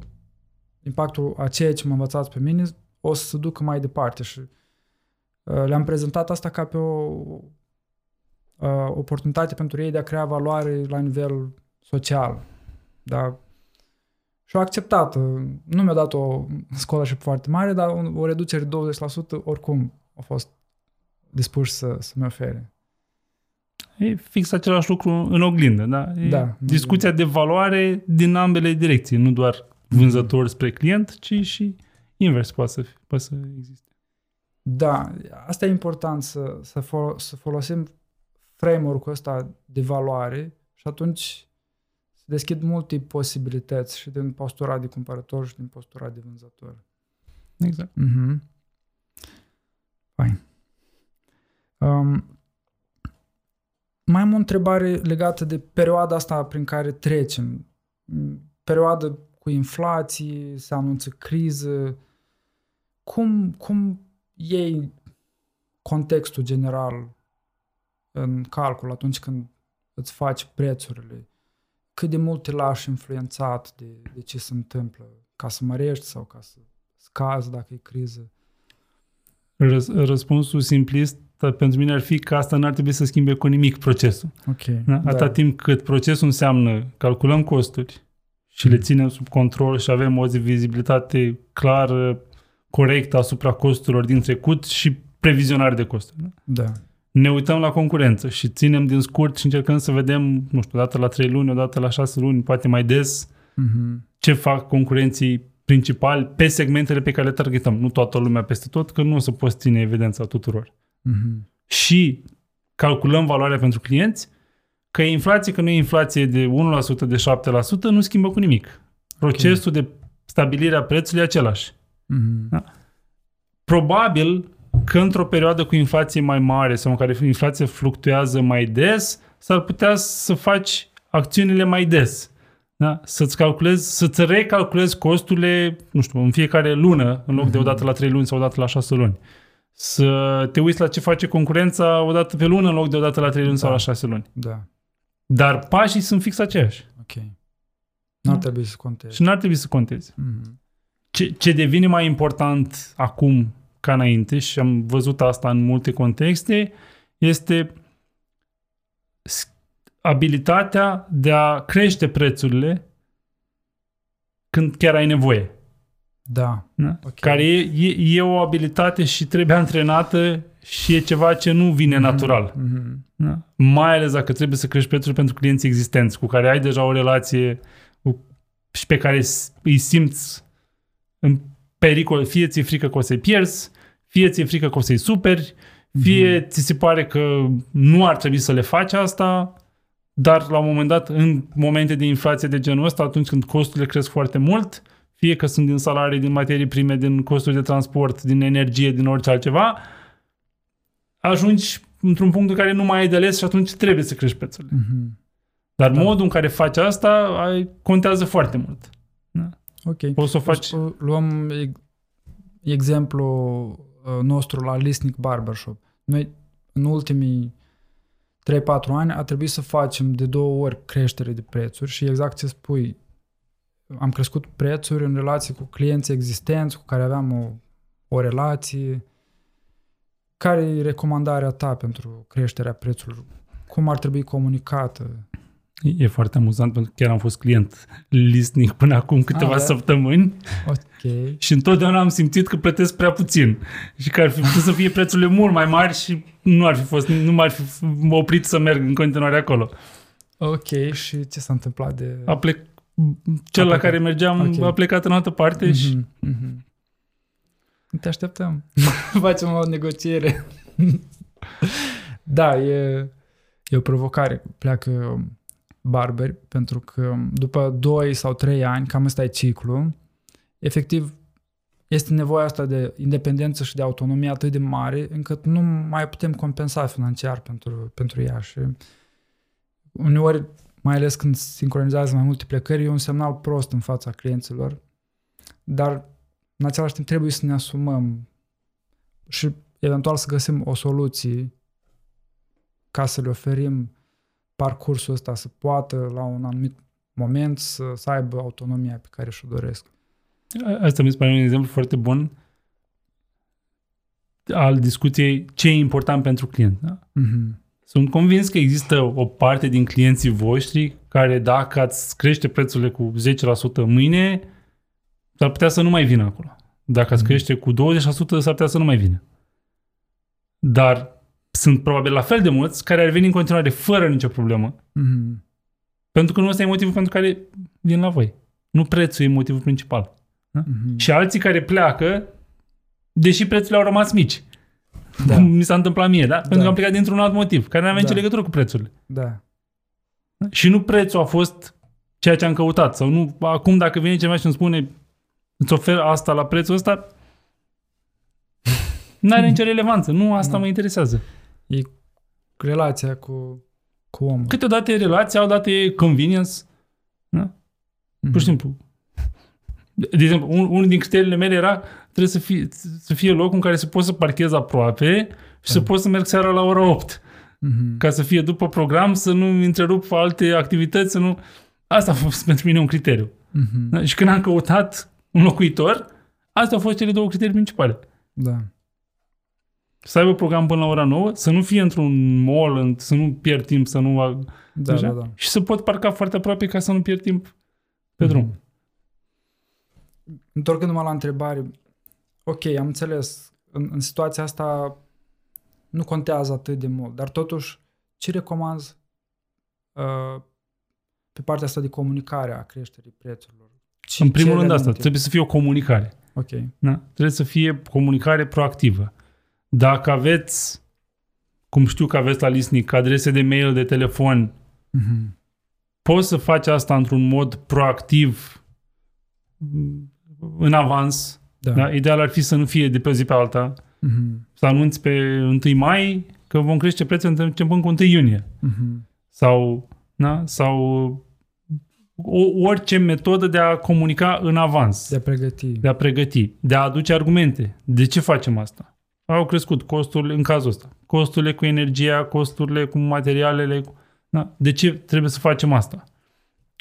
impactul a ceea ce mă învățați pe mine, o să se ducă mai departe și uh, le-am prezentat asta ca pe o uh, oportunitate pentru ei de a crea valoare la nivel social. Da? Și au acceptat. uh, Nu mi-a dat o scholarship foarte mare, dar o, o reducere de 20% oricum au fost dispuși să, să-mi ofere. E fix același lucru în oglindă, da? E Da, în discuția de valoare din ambele direcții, nu doar vânzător spre client, ci și invers poate să, fie, poate să existe. Da, asta e important să, să, fol- să folosim framework-ul ăsta de valoare și atunci se deschid multe posibilități și din postura de cumpărător și din postura de vânzător. Exact. Mhm. Fain. Um, mai am o întrebare legată de perioada asta prin care trecem. Mm, Perioadă cu inflație, se anunță criză. Cum, cum iei contextul general în calcul atunci când îți faci prețurile? Cât de mult te lași influențat de, de ce se întâmplă? Ca să mărești sau ca să scazi dacă e criză? Răs- răspunsul simplist uh, pentru mine ar fi că asta n-ar trebui să schimbe cu nimic procesul. Ok. Da? Atâta timp cât procesul înseamnă calculăm costuri și le ținem sub control și avem o vizibilitate clară, corectă asupra costurilor din trecut și previzionare de costuri. Da? Da. Ne uităm la concurență și ținem din scurt și încercăm să vedem, nu știu, odată la 3 luni, odată la 6 luni, poate mai des, Mhm. ce fac concurenții principali pe segmentele pe care le targetăm. Nu toată lumea peste tot, că nu o să poți ține evidența tuturor. Mhm. Și calculăm valoarea pentru clienți, că e inflație, că nu e inflație de 1%, de 7%, nu schimbă cu nimic. Procesul de stabilire a prețului e același. Mhm. Da. Probabil că într-o perioadă cu inflație mai mare sau în care inflația fluctuează mai des, s-ar putea să faci acțiunile mai des. Da? Să-ți calculezi, să-ți recalculezi costurile, nu știu, în fiecare lună, în loc de odată la 3 luni sau odată la 6 luni. Să te uiți la ce face concurența odată pe lună în loc de odată la 3 luni sau Da. la 6 luni. Da. Dar pașii sunt fix aceiași. Ok. Nu ar Da. trebui să conteze. Și n-ar trebui să conteze. Mhm. Ce, ce devine mai important acum ca înainte, și am văzut asta în multe contexte, este s- abilitatea de a crește prețurile când chiar ai nevoie. Da. Da? Ok. Care e, e, e o abilitate și trebuie antrenată și e ceva ce nu vine natural. Mhm. Da? Mai ales dacă trebuie să crești prețul pentru clienții existenți, cu care ai deja o relație cu, și pe care s- îi simți în pericol. Fie ți-e frică că o să-i pierzi, fie ți-e frică că o să-i superi, fie ți se pare că nu ar trebui să le faci asta, dar la un moment dat, în momente de inflație de genul ăsta, atunci când costurile cresc foarte mult, fie că sunt din salarii, din materii prime, din costuri de transport, din energie, din orice altceva, ajungi într-un punct în care nu mai ai de ales și atunci trebuie să crești prețurile. Mhm. Dar Da. modul în care faci asta ai, contează foarte mult. Ok. Poți să o faci... Deci, luăm e- exemplu uh, nostru la Lisnic Barbershop. Noi, în ultimii 3-4 ani, a trebuit să facem de două ori creștere de prețuri și exact ce spui, am crescut prețuri în relație cu clienții existenți, cu care aveam o, o relație. Care e recomandarea ta pentru creșterea prețurilor? Cum ar trebui comunicată? E foarte amuzant pentru că chiar am fost client listening până acum câteva Ah, da? săptămâni Ok. și întotdeauna am simțit că plătesc prea puțin și că ar fi putut să fie prețurile mult mai mari și nu ar fi fost, nu m-ar fi oprit să merg în continuare acolo. Ok, și ce s-a întâmplat de... A plec, cel A la plecat. care mergeam Ok. a plecat în altă parte și Mhm, mhm. Te așteptăm. Facem o negociere. da, e, e o provocare. Pleacă barberi pentru că după 2 sau 3 ani, cam ăsta e ciclu, efectiv este nevoia asta de independență și de autonomie atât de mare încât nu mai putem compensa financiar pentru, pentru ea și uneori, mai ales când sincronizează mai multe plecări, e un semnal prost în fața clienților, dar în același timp trebuie să ne asumăm și eventual să găsim o soluție ca să le oferim parcursul ăsta să poată la un anumit moment să, să aibă autonomia pe care și-o doresc. Asta mi se pare un exemplu foarte bun al discuției ce e important pentru client. Da? Mm-hmm. Sunt convins că există o parte din clienții voștri care dacă ați crește prețurile cu 10% mâine, s-ar putea să nu mai vină acolo. Dacă ați Mhm. crește cu 20%, s-ar putea să nu mai vină. Dar sunt probabil la fel de mulți care ar veni în continuare fără nicio problemă, Mm-hmm. pentru că nu ăsta e motivul pentru care vin la voi. Nu prețul e motivul principal. Mm-hmm. Și alții care pleacă, deși prețurile au rămas mici. Da. Cum mi s-a întâmplat mie, da? Pentru că am plecat dintr-un alt motiv, care nu avea Da. nicio legătură cu prețurile. Da. Și nu prețul a fost ceea ce am căutat. Sau nu, acum dacă vine cineva și îmi spune îți ofer asta la prețul ăsta, nu are nicio relevanță. Nu asta Nu. mă interesează. Relația cu, cu omul. Câteodată e relația, odată e convenience. Da? Mhm. Pur și simplu. De de exemplu, un, unul din criteriile mele era trebuie să fie, să fie locul în care să poți să parchezi aproape și să Da. poți să merg seara la ora 8. Mhm. Ca să fie după program, să nu întrerup alte activități, să nu... Asta a fost pentru mine un criteriu. Mhm. Da? Și când am căutat un locuitor, astea au fost cele două criterii principale. Da. Să aibă program până la ora 9, să nu fie într-un mall, în- să nu pierd timp, să nu... Da, așa, da, da. Și să pot parca foarte aproape ca să nu pierd timp pe drum. Mhm. Întorcându-mă la întrebare, ok, am înțeles, în, în situația asta nu contează atât de mult, dar totuși, ce recomanzi uh, pe partea asta de comunicare a creșterii prețurilor? Ce, În primul ce rând asta, elemente? trebuie să fie o comunicare. Ok. Da? Trebuie să fie comunicare proactivă. Dacă aveți, cum știu că aveți la Lisnic, adrese de mail, de telefon, Mhm. poți să faci asta într-un mod proactiv m, în avans. Da. Da? Ideal ar fi să nu fie de pe o zi pe alta. Mhm. Să anunți pe 1 mai că vom crește prețul începând cu 1 iunie. Mhm. Sau, da? sau o, orice metodă de a comunica în avans. De a pregăti. de a pregăti, de a aduce argumente. De ce facem asta? Au crescut costurile, în cazul ăsta, costurile cu energia, costurile cu materialele. Cu, Da? De ce trebuie să facem asta?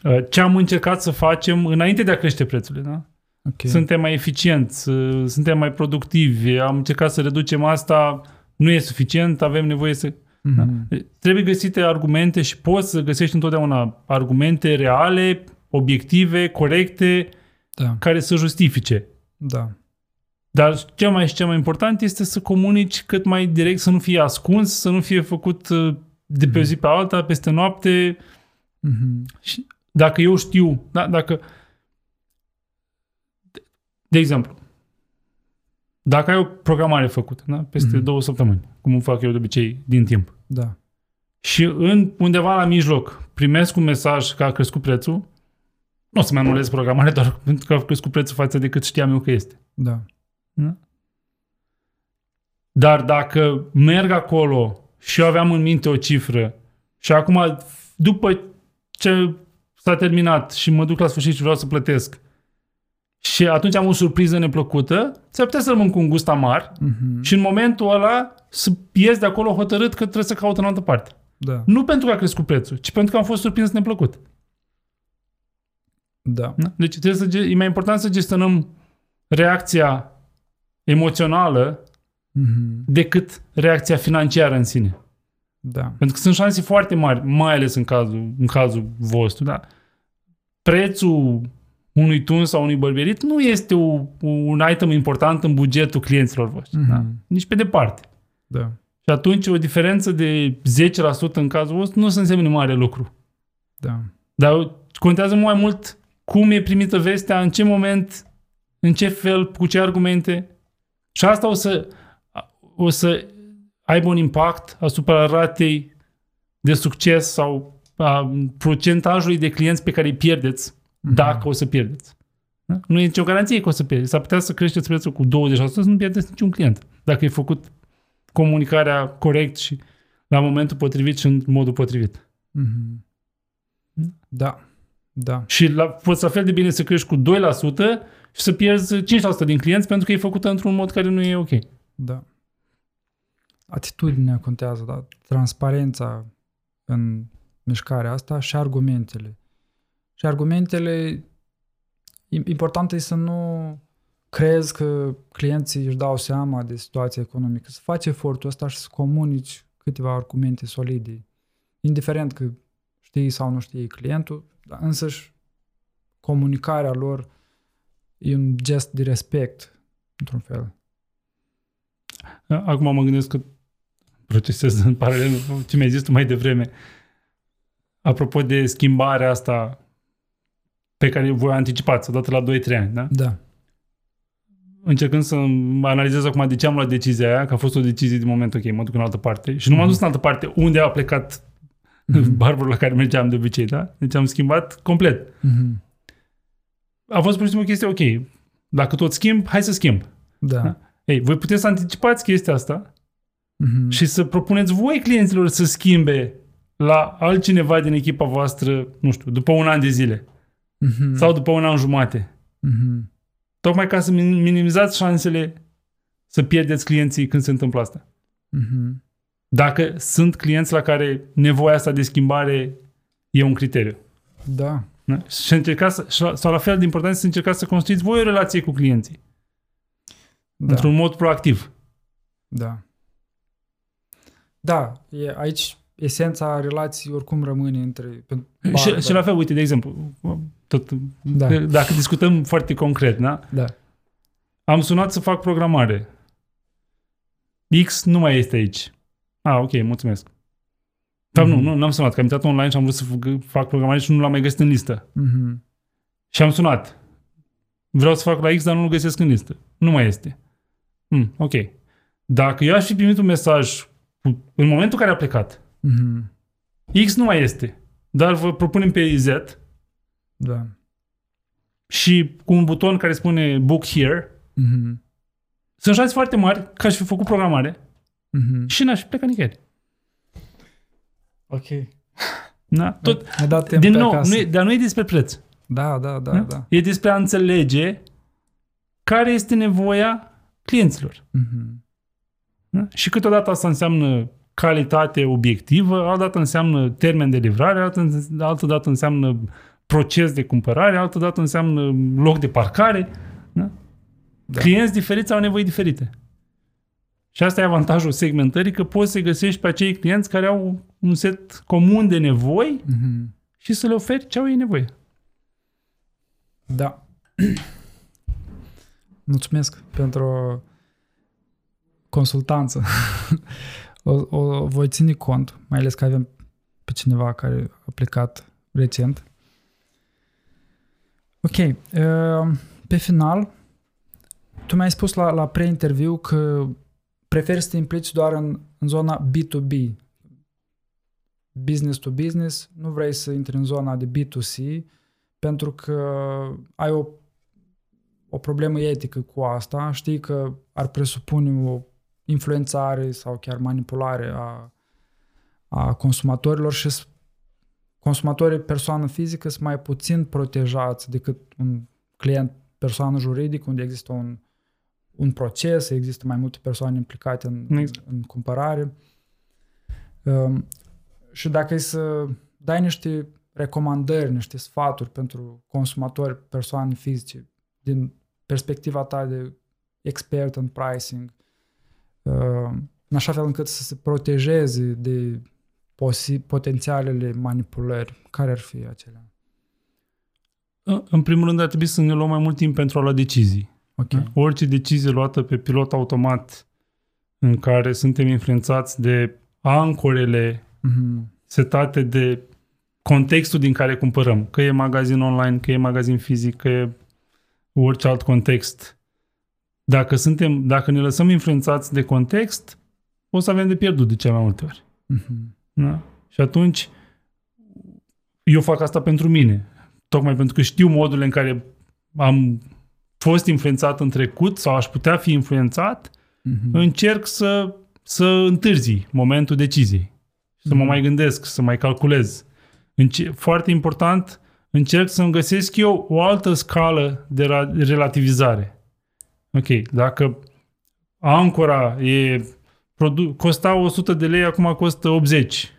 Uh, Ce am încercat să facem înainte de a crește prețurile? Da? Ok. Suntem mai eficienți, uh, suntem mai productivi, am încercat să reducem asta, nu e suficient, avem nevoie să... Mhm. Trebuie găsite argumente și poți să găsești întotdeauna argumente reale, obiective, corecte, Da, care să justifice. da. Dar cel mai și cel mai important este să comunici cât mai direct, să nu fie ascuns, să nu fie făcut uh, de pe o zi pe alta, peste noapte. Mhm. Și dacă eu știu, da, dacă... De exemplu, dacă ai o programare făcută, da, peste Mhm. două săptămâni, cum o fac eu de obicei din timp, Da. și în undeva la mijloc primesc un mesaj că a crescut prețul, nu o să-mi anulez programarea doar pentru că a crescut prețul față de cât știam eu că este. Da. Dar dacă merg acolo și eu aveam în minte o cifră și acum, după ce s-a terminat și mă duc la sfârșit și vreau să plătesc și atunci am o surpriză neplăcută, ți-ar putea să rămân cu un gust amar Mhm. și în momentul ăla să ies de acolo hotărât că trebuie să caut în altă parte. Da. Nu pentru că a crescut prețul, ci pentru că am fost surprins neplăcut. Da. Da? Deci trebuie să, ge- e mai important să gestionăm reacția emoțională Mhm. decât reacția financiară în sine. Da. Pentru că sunt șanse foarte mari, mai ales în cazul, în cazul vostru. Da? Prețul unui tun sau unui bărberit nu este o, un item important în bugetul clienților voștri. Mhm. Da? Nici pe departe. Da. Și atunci o diferență de 10% în cazul vostru nu se înseamnă mare lucru. Da. Dar contează mult mai mult cum e primită vestea, în ce moment, în ce fel, cu ce argumente. Și asta o să, o să aibă un impact asupra ratei de succes sau a procentajului de clienți pe care îi pierdeți Mhm. dacă o să pierdeți. Da? Nu e nicio garanție că o să pierdeți. S-ar putea să creșteți prețul cu 20% să nu pierdeți niciun client. Dacă e făcut comunicarea corect și la momentul potrivit și în modul potrivit. Mhm. Da. Da. Și la, poți la fel de bine să crești cu 2% și să pierzi 5% din clienți pentru că e făcută într-un mod care nu e ok. Da. Atitudinea contează, da? Transparența în mișcarea asta și argumentele. Și argumentele, im- important e să nu crezi că clienții își dau seama de situația economică, să faci efortul ăsta și să comunici câteva argumente solide. Indiferent că știi sau nu știi clientul, dar însăși comunicarea lor e un gest de respect, într-un fel. Acum mă gândesc că procesez în paralel ce mi-ai zis tu mai devreme. Apropo de schimbarea asta pe care voi anticipați odată la 2-3 ani, da? Da. Încercând să mă analizez acum de ce am luat decizia aia, că a fost o decizie din moment, ok, mă duc în altă parte. Și nu m-am dus în altă parte unde a plecat Mhm. barbarul la care mergeam de obicei, da? Deci am schimbat complet. Mhm. A fost pur și simplu o chestie, ok, dacă tot schimb, hai să schimb. Da. Da. Ei, voi puteți să anticipați chestia asta Mhm. și să propuneți voi clienților să schimbe la altcineva din echipa voastră, nu știu, după un an de zile Mhm. sau după un an jumate. Mhm. Tocmai ca să min- minimizați șansele să pierdeți clienții când se întâmplă asta. Mhm. Dacă sunt clienți la care nevoia asta de schimbare e un criteriu. Da. Da? Și încercați, să- sau la fel de important să încercați să construiți voi o relație cu clienții. Da. Într-un mod proactiv. Da. Da, e, aici esența relației oricum rămâne între... pe- și, bar- și la fel, uite, de exemplu, tot, Da. dacă discutăm foarte concret, da? Da. Am sunat să fac programare. X nu mai este aici. Ah, ok, mulțumesc. Dar Mhm. nu, nu, n-am sunat, că am intrat online și am vrut să fac- fac programare și nu l-am mai găsit în listă. Mhm. Și am sunat. Vreau să fac la X, dar nu-l găsesc în listă. Nu mai este. Hmm, ok. Dacă eu aș fi primit un mesaj cu- în momentul în care a plecat, Mhm. X nu mai este, dar vă propunem pe Z Da. și cu un buton care spune Book Here, Mhm. sunt șanse foarte mari că aș fi făcut programare Mhm. și n-aș fi plecat nicăieri. Ok. Da? Tot, Mi-a dat timp din pe nou, acasă. nu e, dar nu e despre preț. Da, da, da, Da? da. E despre a înțelege care este nevoia clienților. Mhm. Da? Și câteodată asta înseamnă calitate obiectivă, altă dată înseamnă termen de livrare, altă, altă dată înseamnă proces de cumpărare, altă dată înseamnă loc de parcare. Da? Da. Clienți diferiți au nevoi diferite. Și asta e avantajul segmentării, că poți să găsești pe acei clienți care au un set comun de nevoi mm-hmm. și să le oferi ce au ei nevoie. Da. Mulțumesc pentru consultanță. o, o voi ține cont, mai ales că avem pe cineva care a plecat recent. Ok. Uh, pe final, tu mi-ai spus la, la pre-interviu că preferi să te implici doar în, în zona B2B, business to business, nu vrei să intri în zona de B2C, pentru că ai o, o problemă etică cu asta, știi că ar presupune o influențare sau chiar manipulare a, a consumatorilor și consumatorii persoană fizică sunt mai puțin protejați decât un client persoană juridică unde există un, un proces, există mai multe persoane implicate în, exact. în cumpărare. Um, și dacă e să dai niște recomandări, niște sfaturi pentru consumatori, persoane fizice, din perspectiva ta de expert în pricing, uh, în așa fel încât să se protejeze de potențialele manipulări, care ar fi acelea? În primul rând ar trebui să ne luăm mai mult timp pentru a lua decizii. Okay. Orice decizie luată pe pilot automat în care suntem influențați de ancorele mm-hmm. setate de contextul din care cumpărăm, că e magazin online, că e magazin fizic, că e orice alt context. Dacă, suntem, dacă ne lăsăm influențați de context, o să avem de pierdut de cele mai multe ori. Mm-hmm. Da? Și atunci eu fac asta pentru mine. Tocmai pentru că știu modul în care am fost influențat în trecut sau aș putea fi influențat, mm-hmm. încerc să, să întârzi momentul deciziei. Să mm-hmm. mă mhm. mai gândesc, să mai calculez. Înce- foarte important, încerc să-mi găsesc eu o altă scală de ra- relativizare. Ok, dacă ancora e produ- costa 100 de lei, acum costă 80.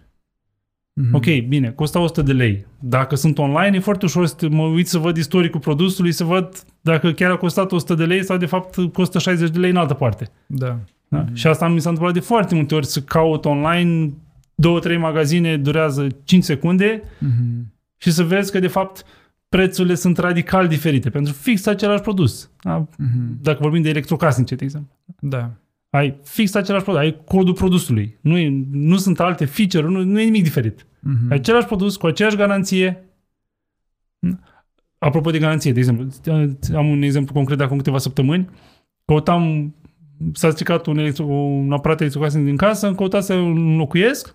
Mm-hmm. Ok, bine, costă 100 de lei. Dacă sunt online, e foarte ușor să mă uit să văd istoricul produsului, să văd dacă chiar a costat 100 de lei sau de fapt costă 60 de lei în altă parte. Da. da? Mm-hmm. Și asta mi s-a întâmplat de foarte multe ori să caut online, două, trei magazine durează 5 secunde mm-hmm. și să vezi că de fapt prețurile sunt radical diferite pentru fix același produs. Da? Mm-hmm. Dacă vorbim de electrocasnice, de exemplu. Da ai fix același produs, ai codul produsului. Nu, e, nu sunt alte feature nu, nu e nimic diferit. Uh-huh. Ai același produs cu aceeași garanție. Apropo de garanție, de exemplu, am un exemplu concret de acum câteva săptămâni. Căutam, s-a stricat un, electro, un aparat electrocasnic din casă, am căutat să înlocuiesc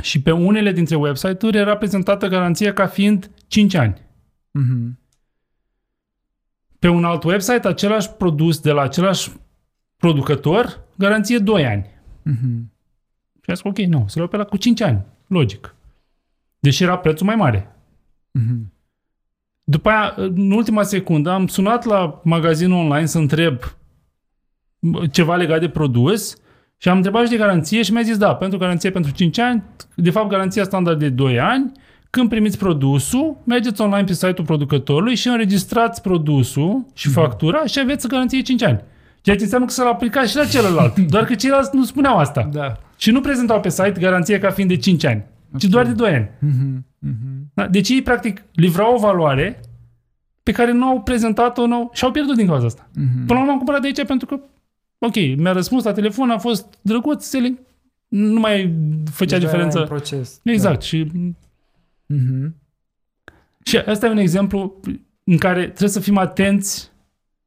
și pe unele dintre website-uri era prezentată garanția ca fiind 5 ani. Uh-huh. Pe un alt website, același produs de la același producător, garanție 2 ani. Uh-huh. Și a zis, ok, nu, să le pe la cu 5 ani. Logic. Deși era prețul mai mare. Uh-huh. După aia, în ultima secundă, am sunat la magazinul online să întreb ceva legat de produs și am întrebat și de garanție și mi-a zis, da, pentru garanție pentru 5 ani, de fapt garanția standard de 2 ani, când primiți produsul, mergeți online pe site-ul producătorului și înregistrați produsul și uh-huh. factura și aveți garanție 5 ani. Ceea ce înseamnă că s-a aplicat și la celălalt. Doar că ceilalți nu spuneau asta. Da. Și nu prezentau pe site garanție ca fiind de 5 ani, okay. ci doar de 2 ani. Uh-huh. Uh-huh. Da? Deci ei, practic, livrau o valoare pe care nu au prezentat-o nu, și au pierdut din cauza asta. Uh-huh. Până la urmă am cumpărat de aici pentru că, ok, mi-a răspuns la telefon, a fost drăguț, selling, nu mai făcea Deja diferență. În proces. Exact. Da. Și, uh-huh. și asta e un exemplu în care trebuie să fim atenți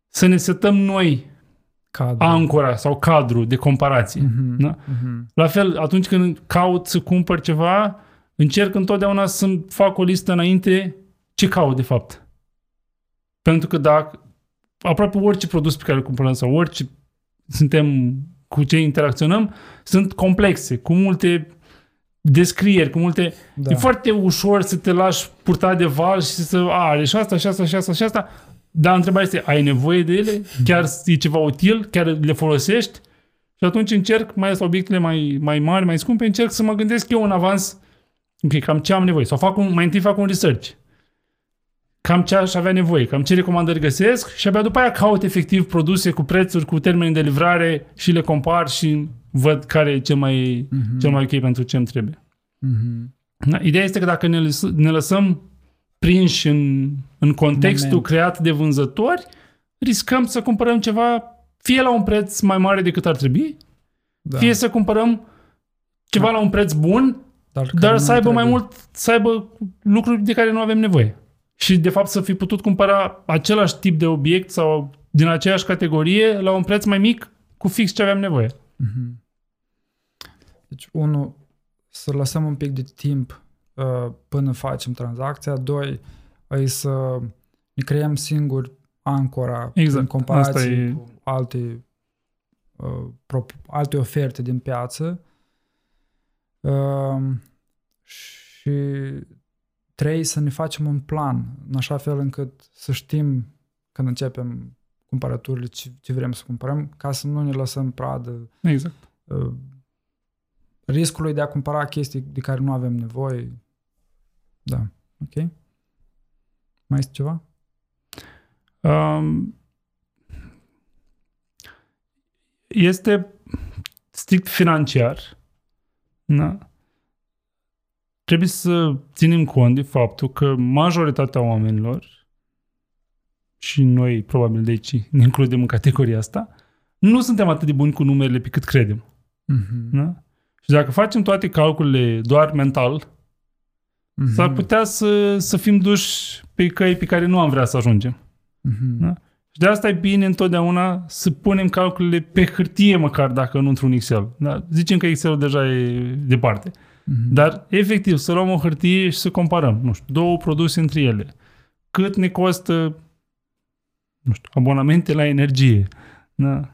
să ne setăm noi cadru. ancora sau cadru de comparație. Uh-huh, da? uh-huh. La fel, atunci când caut să cumpăr ceva, încerc întotdeauna să fac o listă înainte ce caut de fapt. Pentru că dacă aproape orice produs pe care îl cumpărăm sau orice suntem cu ce interacționăm, sunt complexe, cu multe descrieri, cu multe... Da. E foarte ușor să te lași purta de val și să... A, are și asta, și asta, și asta, și asta. Dar întrebarea este, ai nevoie de ele? Chiar e ceva util? Chiar le folosești? Și atunci încerc, mai ales la obiectele mai, mai mari, mai scumpe, încerc să mă gândesc eu în avans, ok, cam ce am nevoie. Sau fac un, mai întâi fac un research. Cam ce aș avea nevoie, cam ce recomandări găsesc și abia după aia caut efectiv produse cu prețuri, cu termeni de livrare și le compar și văd care e cel mai, Mhm. cel mai ok pentru ce îmi trebuie. Mhm. Da, Ideea este că dacă ne, lăs- ne lăsăm prinși în, în contextul Moment. creat de vânzători, riscăm să cumpărăm ceva fie la un preț mai mare decât ar trebui, Da. fie să cumpărăm ceva Da. la un preț bun, dar care dar nu să aibă mai trebuie. mult, să aibă lucruri de care nu avem nevoie. Și de fapt să fi putut cumpăra același tip de obiect sau din aceeași categorie la un preț mai mic cu fix ce aveam nevoie. Mhm. Deci, unul, să lăsăm un pic de timp uh, până facem tranzacția. Doi, e să ne creăm singur ancora Exact. în comparație Asta e- cu alte, uh, prop- alte oferte din piață. Uh, și trei, să ne facem un plan, în așa fel încât să știm când începem cumpărăturile ce, ce vrem să cumpărăm, ca să nu ne lăsăm pradă Exact. uh, riscului de a cumpăra chestii de care nu avem nevoie. Da, ok. Mai este ceva? Um, este strict financiar. Da? Trebuie să ținem cont de faptul că majoritatea oamenilor, și noi probabil de aici ne includem în categoria asta, nu suntem atât de buni cu numerele pe cât credem. Mm-hmm. Da? Și dacă facem toate calculele doar mental, Mm-hmm. s-ar putea să, să fim duși pe căi pe care nu am vrea să ajungem. Mm-hmm. Da? Și de asta e bine întotdeauna să punem calculele pe hârtie măcar, dacă nu într-un Excel. Da? Zicem că Excel-ul deja e departe. Mm-hmm. Dar, efectiv, să luăm o hârtie și să comparăm, nu știu, două produse între ele. Cât ne costă, nu știu, abonamente la energie. Da?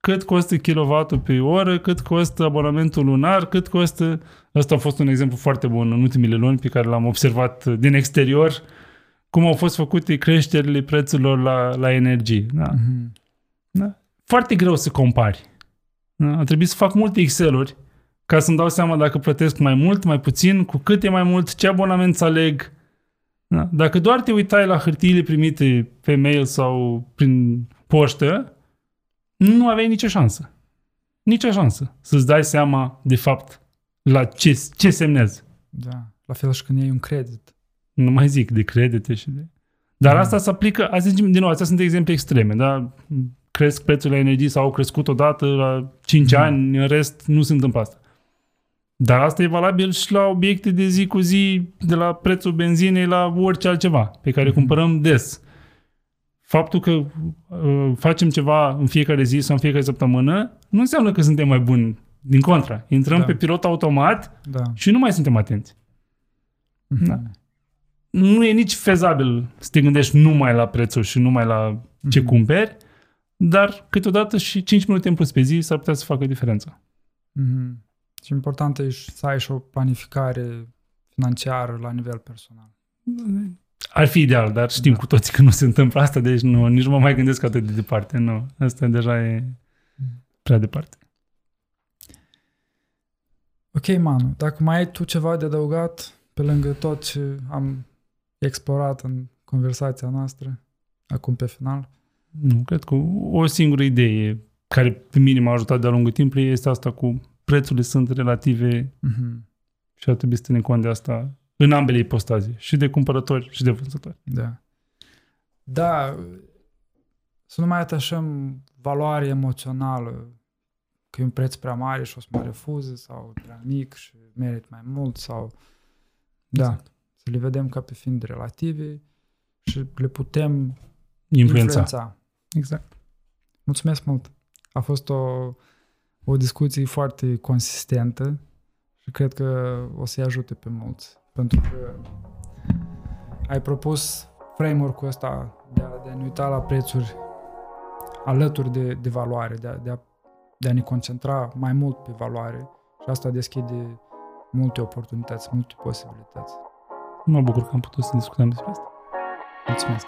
Cât costă kilovatul pe oră, cât costă abonamentul lunar, cât costă... Asta a fost un exemplu foarte bun în ultimile luni pe care l-am observat din exterior, cum au fost făcute creșterile prețurilor la, la energie. Da? Mm-hmm. Da? Foarte greu să compari. Da? A trebuit să fac multe Excel-uri ca să-mi dau seama dacă plătesc mai mult, mai puțin, cu cât e mai mult, ce abonament să aleg. Da? Dacă doar te uitai la hârtiile primite pe mail sau prin poștă, nu aveai nicio șansă. Nicio șansă să-ți dai seama, de fapt, la ce, ce semnezi. Da. La fel și când iei un credit. Nu mai zic de credite și de... Dar Mm. asta se aplică, azi zicem, din nou, astea sunt exemple extreme, da? Cresc prețul la energie sau au crescut odată la 5 Mhm. ani, în rest nu se întâmplă asta. Dar asta e valabil și la obiecte de zi cu zi, de la prețul benzinei la orice altceva, pe care Mhm. cumpărăm des. Faptul că uh, facem ceva în fiecare zi sau în fiecare săptămână, nu înseamnă că suntem mai buni. Din contra, intrăm Da. pe pilot automat Da. și nu mai suntem atenți Mm-hmm. Da. nu e nici fezabil să te gândești numai la prețuri și numai la ce Mhm. cumperi, dar câteodată și 5 minute în plus pe zi s-ar putea să facă diferența. Mm-hmm. Și important e și să ai și o planificare financiară la nivel personal. Ar fi ideal, dar știm Da. cu toții că nu se întâmplă asta, deci nu, nici nu mă mai gândesc atât de departe. Nu, asta deja e prea departe. Ok, Manu, dacă mai ai tu ceva de adăugat pe lângă tot ce am explorat în conversația noastră, acum pe final? Nu, cred că o singură idee care pe mine m-a ajutat de-a lungul timpului este asta cu prețurile sunt relative Mm-hmm. și ar trebui să ținem cont de asta în ambele ipostaze, și de cumpărători și de vânzători. Da. Da, să nu mai atașăm valoare emoțională că e un preț prea mare și o să mă refuze sau prea mic și merit mai mult sau... Da, Exact. să le vedem ca pe fiind relative și le putem Influența. influența. Exact. Mulțumesc mult! A fost o, o discuție foarte consistentă și cred că o să-i ajute pe mulți. Pentru că ai propus framework-ul ăsta de a, de a ne uita la prețuri alături de, de valoare, de a, de, a, de a ne concentra mai mult pe valoare și asta deschide multe oportunități, multe posibilități. Mă bucur că am putut să discutăm despre asta. Mulțumesc!